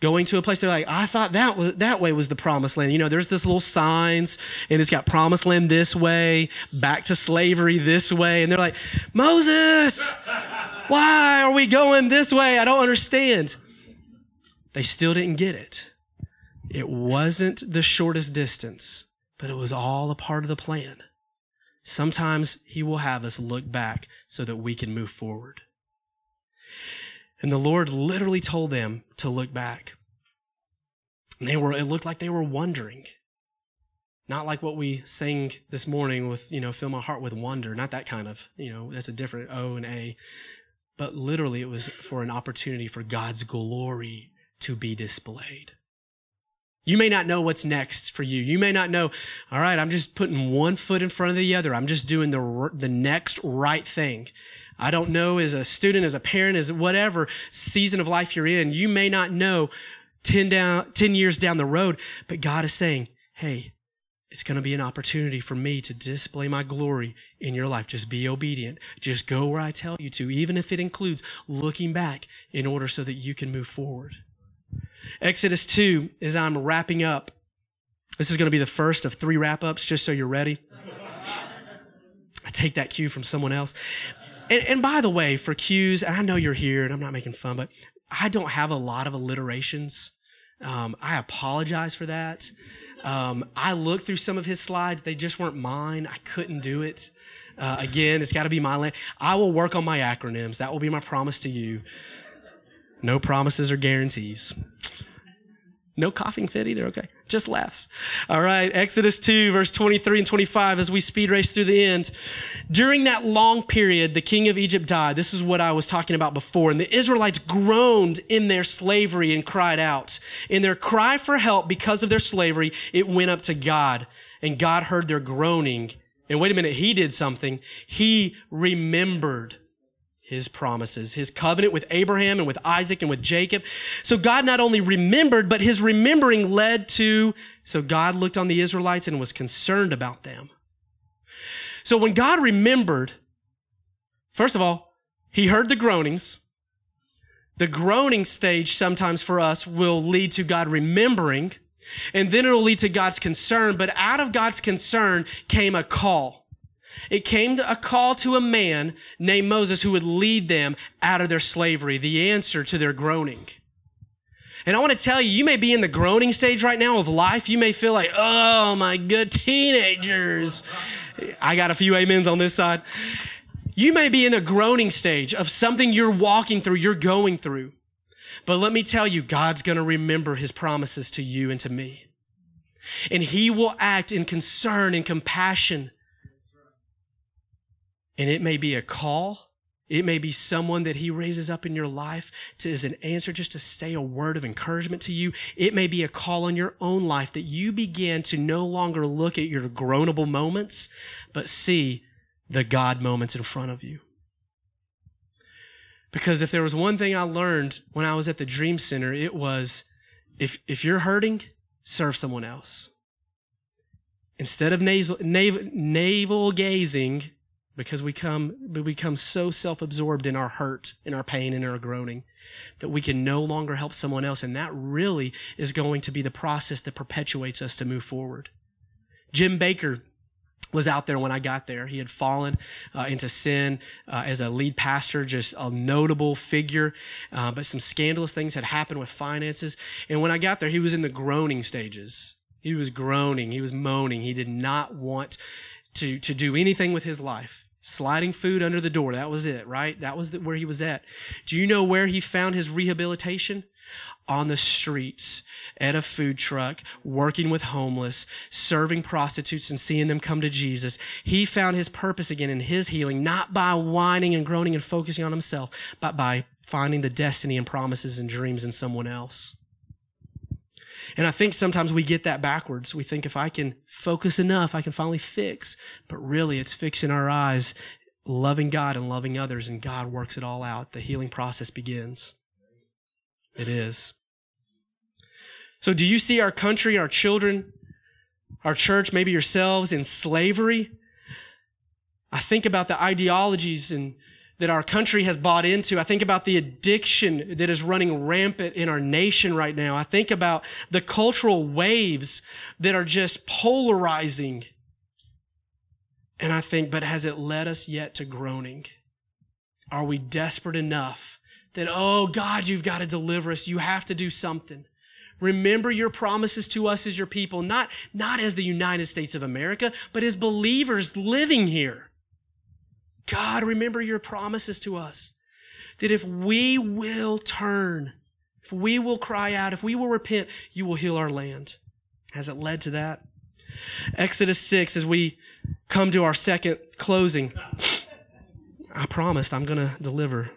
going to a place they're like i thought that was that way was the promised land you know there's this little signs and it's got promised land this way back to slavery this way and they're like moses why are we going this way i don't understand They still didn't get it. It wasn't the shortest distance, but it was all a part of the plan. Sometimes He will have us look back so that we can move forward. And the Lord literally told them to look back. And they were, it looked like they were wondering. Not like what we sang this morning with, you know, fill my heart with wonder. Not that kind of, you know, that's a different O and A. But literally it was for an opportunity for God's glory to be displayed. You may not know what's next for you. You may not know, all right, I'm just putting one foot in front of the other. I'm just doing the, the next right thing. I don't know as a student, as a parent, as whatever season of life you're in, you may not know 10 down, 10 years down the road, but God is saying, Hey, it's going to be an opportunity for me to display my glory in your life. Just be obedient. Just go where I tell you to, even if it includes looking back in order so that you can move forward. Exodus 2, as I'm wrapping up, this is going to be the first of three wrap ups, just so you're ready. I take that cue from someone else. And, and by the way, for cues, and I know you're here and I'm not making fun, but I don't have a lot of alliterations. Um, I apologize for that. Um, I looked through some of his slides. They just weren't mine. I couldn't do it. Uh, again, it's got to be my land. I will work on my acronyms. That will be my promise to you. No promises or guarantees. No coughing fit either. Okay. Just laughs. All right. Exodus 2, verse 23 and 25, as we speed race through the end. During that long period, the king of Egypt died. This is what I was talking about before. And the Israelites groaned in their slavery and cried out. In their cry for help because of their slavery, it went up to God. And God heard their groaning. And wait a minute, he did something. He remembered his promises, his covenant with Abraham and with Isaac and with Jacob. So God not only remembered, but his remembering led to, so God looked on the Israelites and was concerned about them. So when God remembered, first of all, he heard the groanings. The groaning stage sometimes for us will lead to God remembering, and then it'll lead to God's concern. But out of God's concern came a call. It came to a call to a man named Moses who would lead them out of their slavery, the answer to their groaning. And I want to tell you, you may be in the groaning stage right now of life. You may feel like, oh my good teenagers. I got a few amens on this side. You may be in the groaning stage of something you're walking through, you're going through. But let me tell you, God's going to remember his promises to you and to me. And he will act in concern and compassion and it may be a call. It may be someone that he raises up in your life to, as an answer just to say a word of encouragement to you. It may be a call on your own life that you begin to no longer look at your groanable moments, but see the God moments in front of you. Because if there was one thing I learned when I was at the Dream Center, it was if, if you're hurting, serve someone else. Instead of navel, navel, navel gazing because we come we become so self-absorbed in our hurt in our pain in our groaning that we can no longer help someone else and that really is going to be the process that perpetuates us to move forward Jim Bakker was out there when I got there. He had fallen uh, into sin uh, as a lead pastor, just a notable figure. Uh, but some scandalous things had happened with finances. And when I got there, he was in the groaning stages. He was groaning. He was moaning. He did not want to, to do anything with his life sliding food under the door. That was it, right? That was the, where he was at. Do you know where he found his rehabilitation? On the streets, at a food truck, working with homeless, serving prostitutes and seeing them come to Jesus. He found his purpose again in his healing, not by whining and groaning and focusing on himself, but by finding the destiny and promises and dreams in someone else. And I think sometimes we get that backwards. We think if I can focus enough, I can finally fix. But really, it's fixing our eyes, loving God and loving others, and God works it all out. The healing process begins. It is. So, do you see our country, our children, our church, maybe yourselves in slavery? I think about the ideologies and that our country has bought into. I think about the addiction that is running rampant in our nation right now. I think about the cultural waves that are just polarizing. And I think, but has it led us yet to groaning? Are we desperate enough that, oh God, you've got to deliver us. You have to do something. Remember your promises to us as your people, not, not as the United States of America, but as believers living here. God, remember your promises to us that if we will turn, if we will cry out, if we will repent, you will heal our land. Has it led to that? Exodus 6, as we come to our second closing, I promised I'm going to deliver.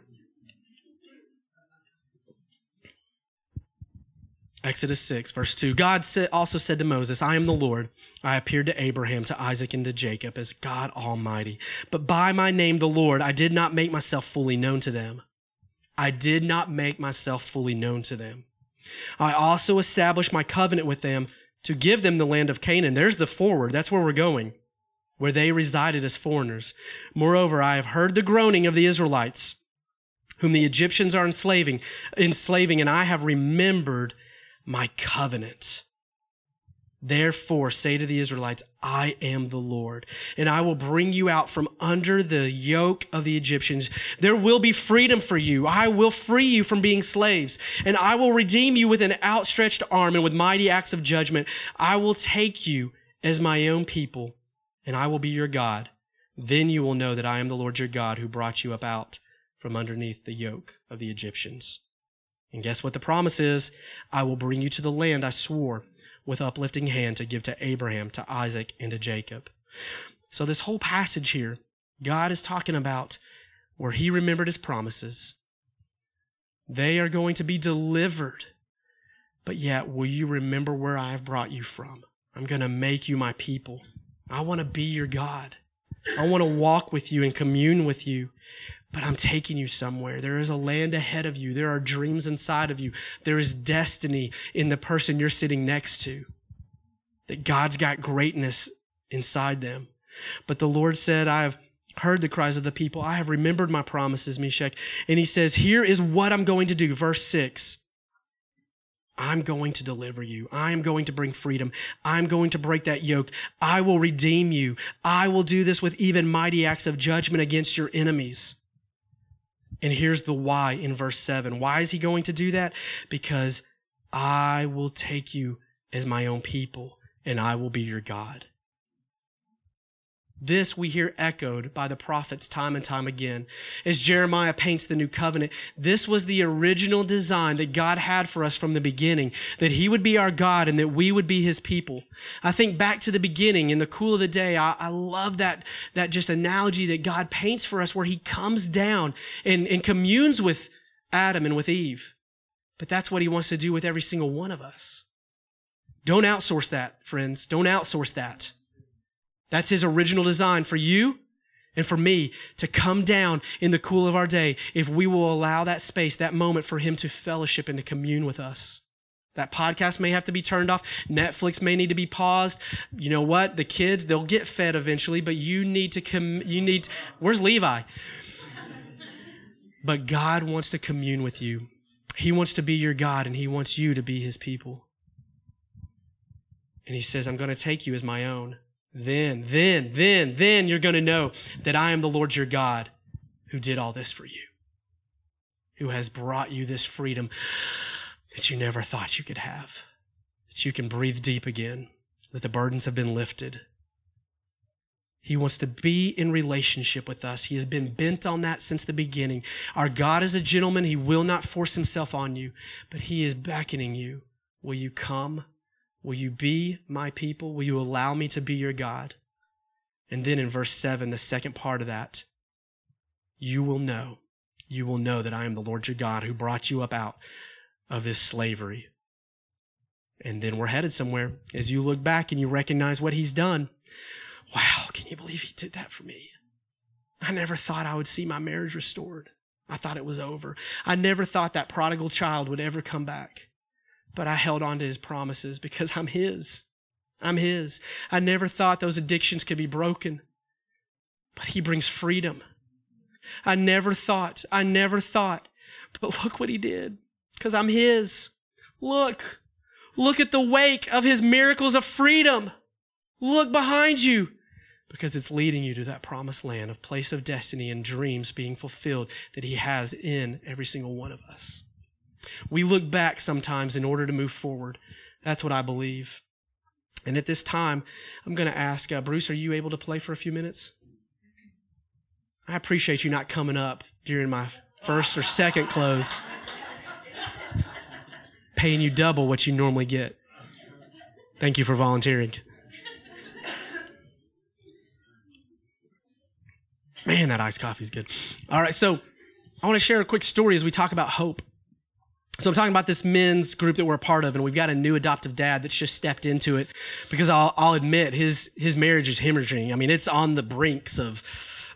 Exodus 6, verse 2. God also said to Moses, I am the Lord. I appeared to Abraham, to Isaac, and to Jacob as God Almighty. But by my name, the Lord, I did not make myself fully known to them. I did not make myself fully known to them. I also established my covenant with them to give them the land of Canaan. There's the forward. That's where we're going, where they resided as foreigners. Moreover, I have heard the groaning of the Israelites, whom the Egyptians are enslaving, enslaving, and I have remembered my covenant. Therefore, say to the Israelites, I am the Lord, and I will bring you out from under the yoke of the Egyptians. There will be freedom for you. I will free you from being slaves, and I will redeem you with an outstretched arm and with mighty acts of judgment. I will take you as my own people, and I will be your God. Then you will know that I am the Lord your God who brought you up out from underneath the yoke of the Egyptians. And guess what the promise is? I will bring you to the land I swore with uplifting hand to give to Abraham, to Isaac, and to Jacob. So this whole passage here, God is talking about where he remembered his promises. They are going to be delivered. But yet, will you remember where I have brought you from? I'm going to make you my people. I want to be your God. I want to walk with you and commune with you but I'm taking you somewhere. There is a land ahead of you. There are dreams inside of you. There is destiny in the person you're sitting next to. That God's got greatness inside them. But the Lord said, I have heard the cries of the people. I have remembered my promises, Meshach. And he says, here is what I'm going to do. Verse six. I'm going to deliver you. I am going to bring freedom. I'm going to break that yoke. I will redeem you. I will do this with even mighty acts of judgment against your enemies. And here's the why in verse 7. Why is he going to do that? Because I will take you as my own people and I will be your God. This we hear echoed by the prophets time and time again. As Jeremiah paints the new covenant, this was the original design that God had for us from the beginning, that he would be our God and that we would be his people. I think back to the beginning in the cool of the day. I, I love that, that just analogy that God paints for us where he comes down and, and communes with Adam and with Eve. But that's what he wants to do with every single one of us. Don't outsource that, friends. Don't outsource that. That's his original design for you and for me to come down in the cool of our day if we will allow that space, that moment for him to fellowship and to commune with us. That podcast may have to be turned off. Netflix may need to be paused. You know what? The kids, they'll get fed eventually, but you need to come, you need, where's Levi? but God wants to commune with you. He wants to be your God and he wants you to be his people. And he says, I'm going to take you as my own. Then, then, then, then you're going to know that I am the Lord your God who did all this for you, who has brought you this freedom that you never thought you could have, that you can breathe deep again, that the burdens have been lifted. He wants to be in relationship with us. He has been bent on that since the beginning. Our God is a gentleman. He will not force himself on you, but he is beckoning you. Will you come? Will you be my people? Will you allow me to be your God? And then in verse 7, the second part of that, you will know, you will know that I am the Lord your God who brought you up out of this slavery. And then we're headed somewhere. As you look back and you recognize what he's done, wow, can you believe he did that for me? I never thought I would see my marriage restored. I thought it was over. I never thought that prodigal child would ever come back. But I held on to his promises because I'm his. I'm his. I never thought those addictions could be broken, but he brings freedom. I never thought, I never thought, but look what he did because I'm his. Look, look at the wake of his miracles of freedom. Look behind you. because it's leading you to that promised land of place of destiny and dreams being fulfilled that He has in every single one of us. We look back sometimes in order to move forward. That's what I believe. And at this time, I'm going to ask uh, Bruce, are you able to play for a few minutes? I appreciate you not coming up during my first or second close, paying you double what you normally get. Thank you for volunteering. Man, that iced coffee is good. All right, so I want to share a quick story as we talk about hope. So I'm talking about this men's group that we're a part of, and we've got a new adoptive dad that's just stepped into it because I'll, I'll admit his his marriage is hemorrhaging. I mean, it's on the brinks of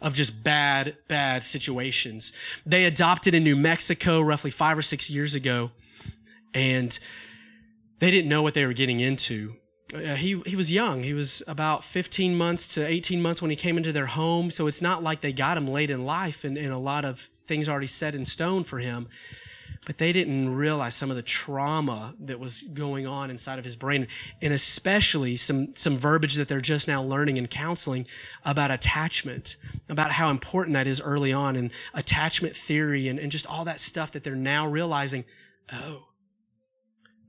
of just bad, bad situations. They adopted in New Mexico roughly five or six years ago, and they didn't know what they were getting into. Uh, he he was young. He was about 15 months to 18 months when he came into their home. So it's not like they got him late in life and, and a lot of things already set in stone for him. But they didn't realize some of the trauma that was going on inside of his brain, and especially some some verbiage that they're just now learning in counseling about attachment, about how important that is early on, and attachment theory, and, and just all that stuff that they're now realizing. Oh,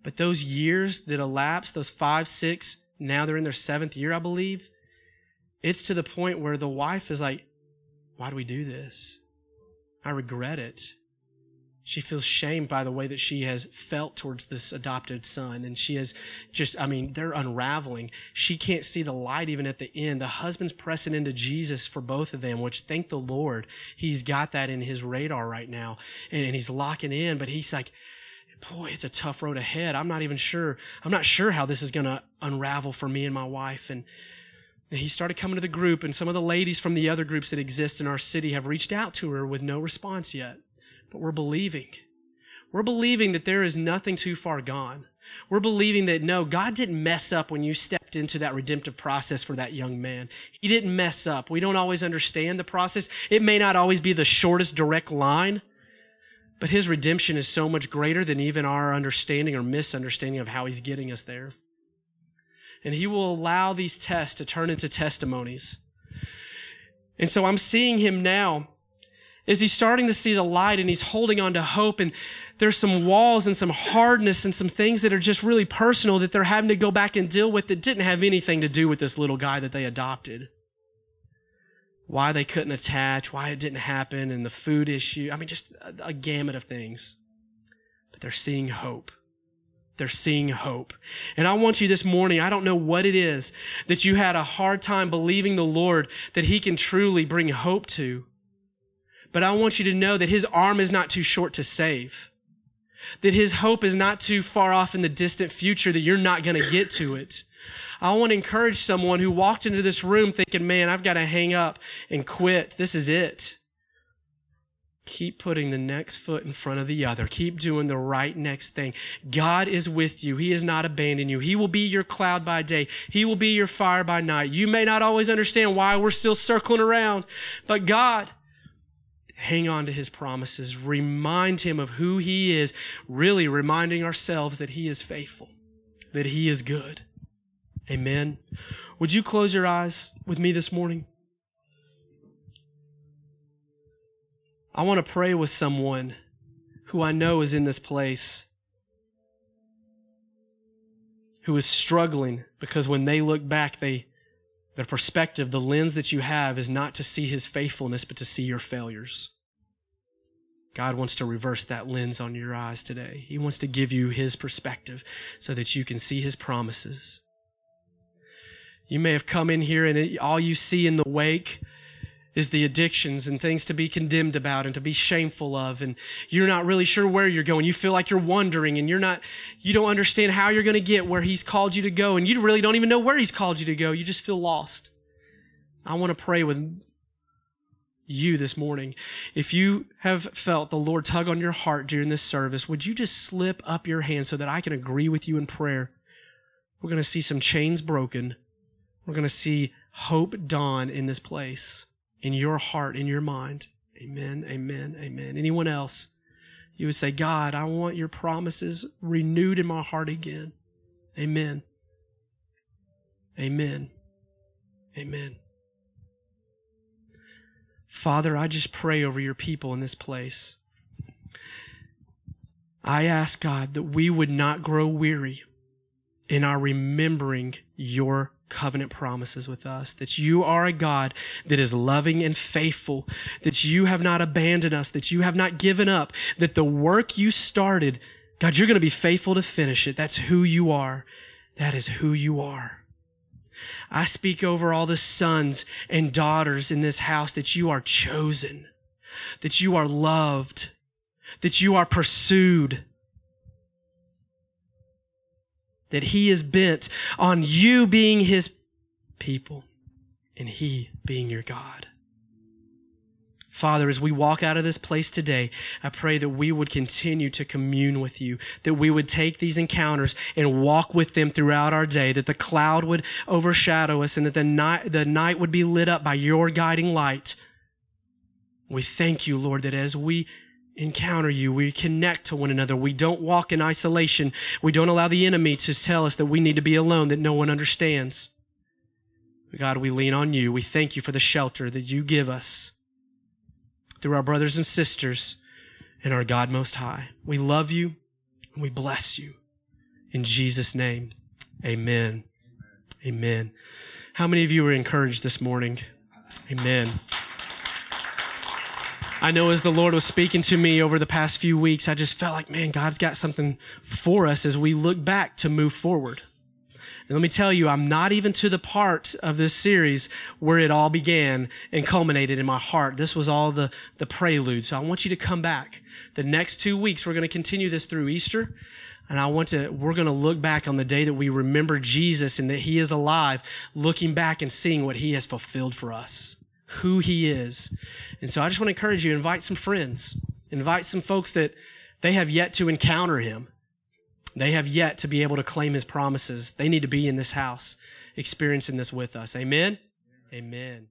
but those years that elapsed, those five, six, now they're in their seventh year, I believe. It's to the point where the wife is like, why do we do this? I regret it. She feels shamed by the way that she has felt towards this adopted son. And she has just, I mean, they're unraveling. She can't see the light even at the end. The husband's pressing into Jesus for both of them, which thank the Lord, he's got that in his radar right now. And, he's locking in, but he's like, boy, it's a tough road ahead. I'm not even sure. I'm not sure how this is going to unravel for me and my wife. And he started coming to the group, and some of the ladies from the other groups that exist in our city have reached out to her with no response yet. But we're believing. We're believing that there is nothing too far gone. We're believing that no, God didn't mess up when you stepped into that redemptive process for that young man. He didn't mess up. We don't always understand the process. It may not always be the shortest direct line, but his redemption is so much greater than even our understanding or misunderstanding of how he's getting us there. And he will allow these tests to turn into testimonies. And so I'm seeing him now is he's starting to see the light and he's holding on to hope and there's some walls and some hardness and some things that are just really personal that they're having to go back and deal with that didn't have anything to do with this little guy that they adopted why they couldn't attach, why it didn't happen, and the food issue. I mean, just a, a gamut of things. But they're seeing hope. They're seeing hope. And I want you this morning, I don't know what it is that you had a hard time believing the Lord that He can truly bring hope to. But I want you to know that His arm is not too short to save. That His hope is not too far off in the distant future that you're not going to get to it. I want to encourage someone who walked into this room thinking, man, I've got to hang up and quit. This is it. Keep putting the next foot in front of the other. Keep doing the right next thing. God is with you. He has not abandoned you. He will be your cloud by day. He will be your fire by night. You may not always understand why we're still circling around, but God, hang on to his promises. Remind him of who he is. Really reminding ourselves that he is faithful, that he is good. Amen. Would you close your eyes with me this morning? I want to pray with someone who I know is in this place who is struggling because when they look back, they their perspective, the lens that you have is not to see his faithfulness, but to see your failures. God wants to reverse that lens on your eyes today. He wants to give you his perspective so that you can see his promises you may have come in here and all you see in the wake is the addictions and things to be condemned about and to be shameful of. And you're not really sure where you're going. You feel like you're wandering and you're not you don't understand how you're going to get where he's called you to go. And you really don't even know where he's called you to go. You just feel lost. I want to pray with you this morning. If you have felt the lord tug on your heart during this service would you just slip up your hand so that i can agree with you in prayer? We're going to see some chains broken. We're going to see hope dawn in this place, in your heart, in your mind. Amen, amen, amen. Anyone else? You would say, God, I want your promises renewed in my heart again. Amen. Amen. Amen. Father, I just pray over your people in this place. I ask God that we would not grow weary in our remembering your covenant promises with us, that you are a God that is loving and faithful, that you have not abandoned us, that you have not given up, that the work you started, God, you're going to be faithful to finish it. That's who you are. That is who you are. I speak over all the sons and daughters in this house that you are chosen, that you are loved, that you are pursued, that he is bent on you being his people and he being your God. Father, as we walk out of this place today, I pray that we would continue to commune with you, that we would take these encounters and walk with them throughout our day, that the cloud would overshadow us and that the night, the night would be lit up by your guiding light. We thank you, Lord, that as we encounter you, we connect to one another. We don't walk in isolation. We don't allow the enemy to tell us that we need to be alone, that no one understands. God, we lean on you. We thank you for the shelter that you give us through our brothers and sisters and our God Most High. We love you and we bless you. In Jesus' name, amen. Amen. How many of you were encouraged this morning? Amen. I know as the Lord was speaking to me over the past few weeks, I just felt like, man, God's got something for us as we look back to move forward. And let me tell you, I'm not even to the part of this series where it all began and culminated in my heart. This was all the, the prelude. So I want you to come back. The next two weeks, we're going to continue this through Easter. And I want to, we're going to look back on the day that we remember Jesus and that he is alive, looking back and seeing what he has fulfilled for us, who he is. And so I just want to encourage you, invite some friends, invite some folks that they have yet to encounter him. They have yet to be able to claim his promises. They need to be in this house experiencing this with us. Amen. Amen.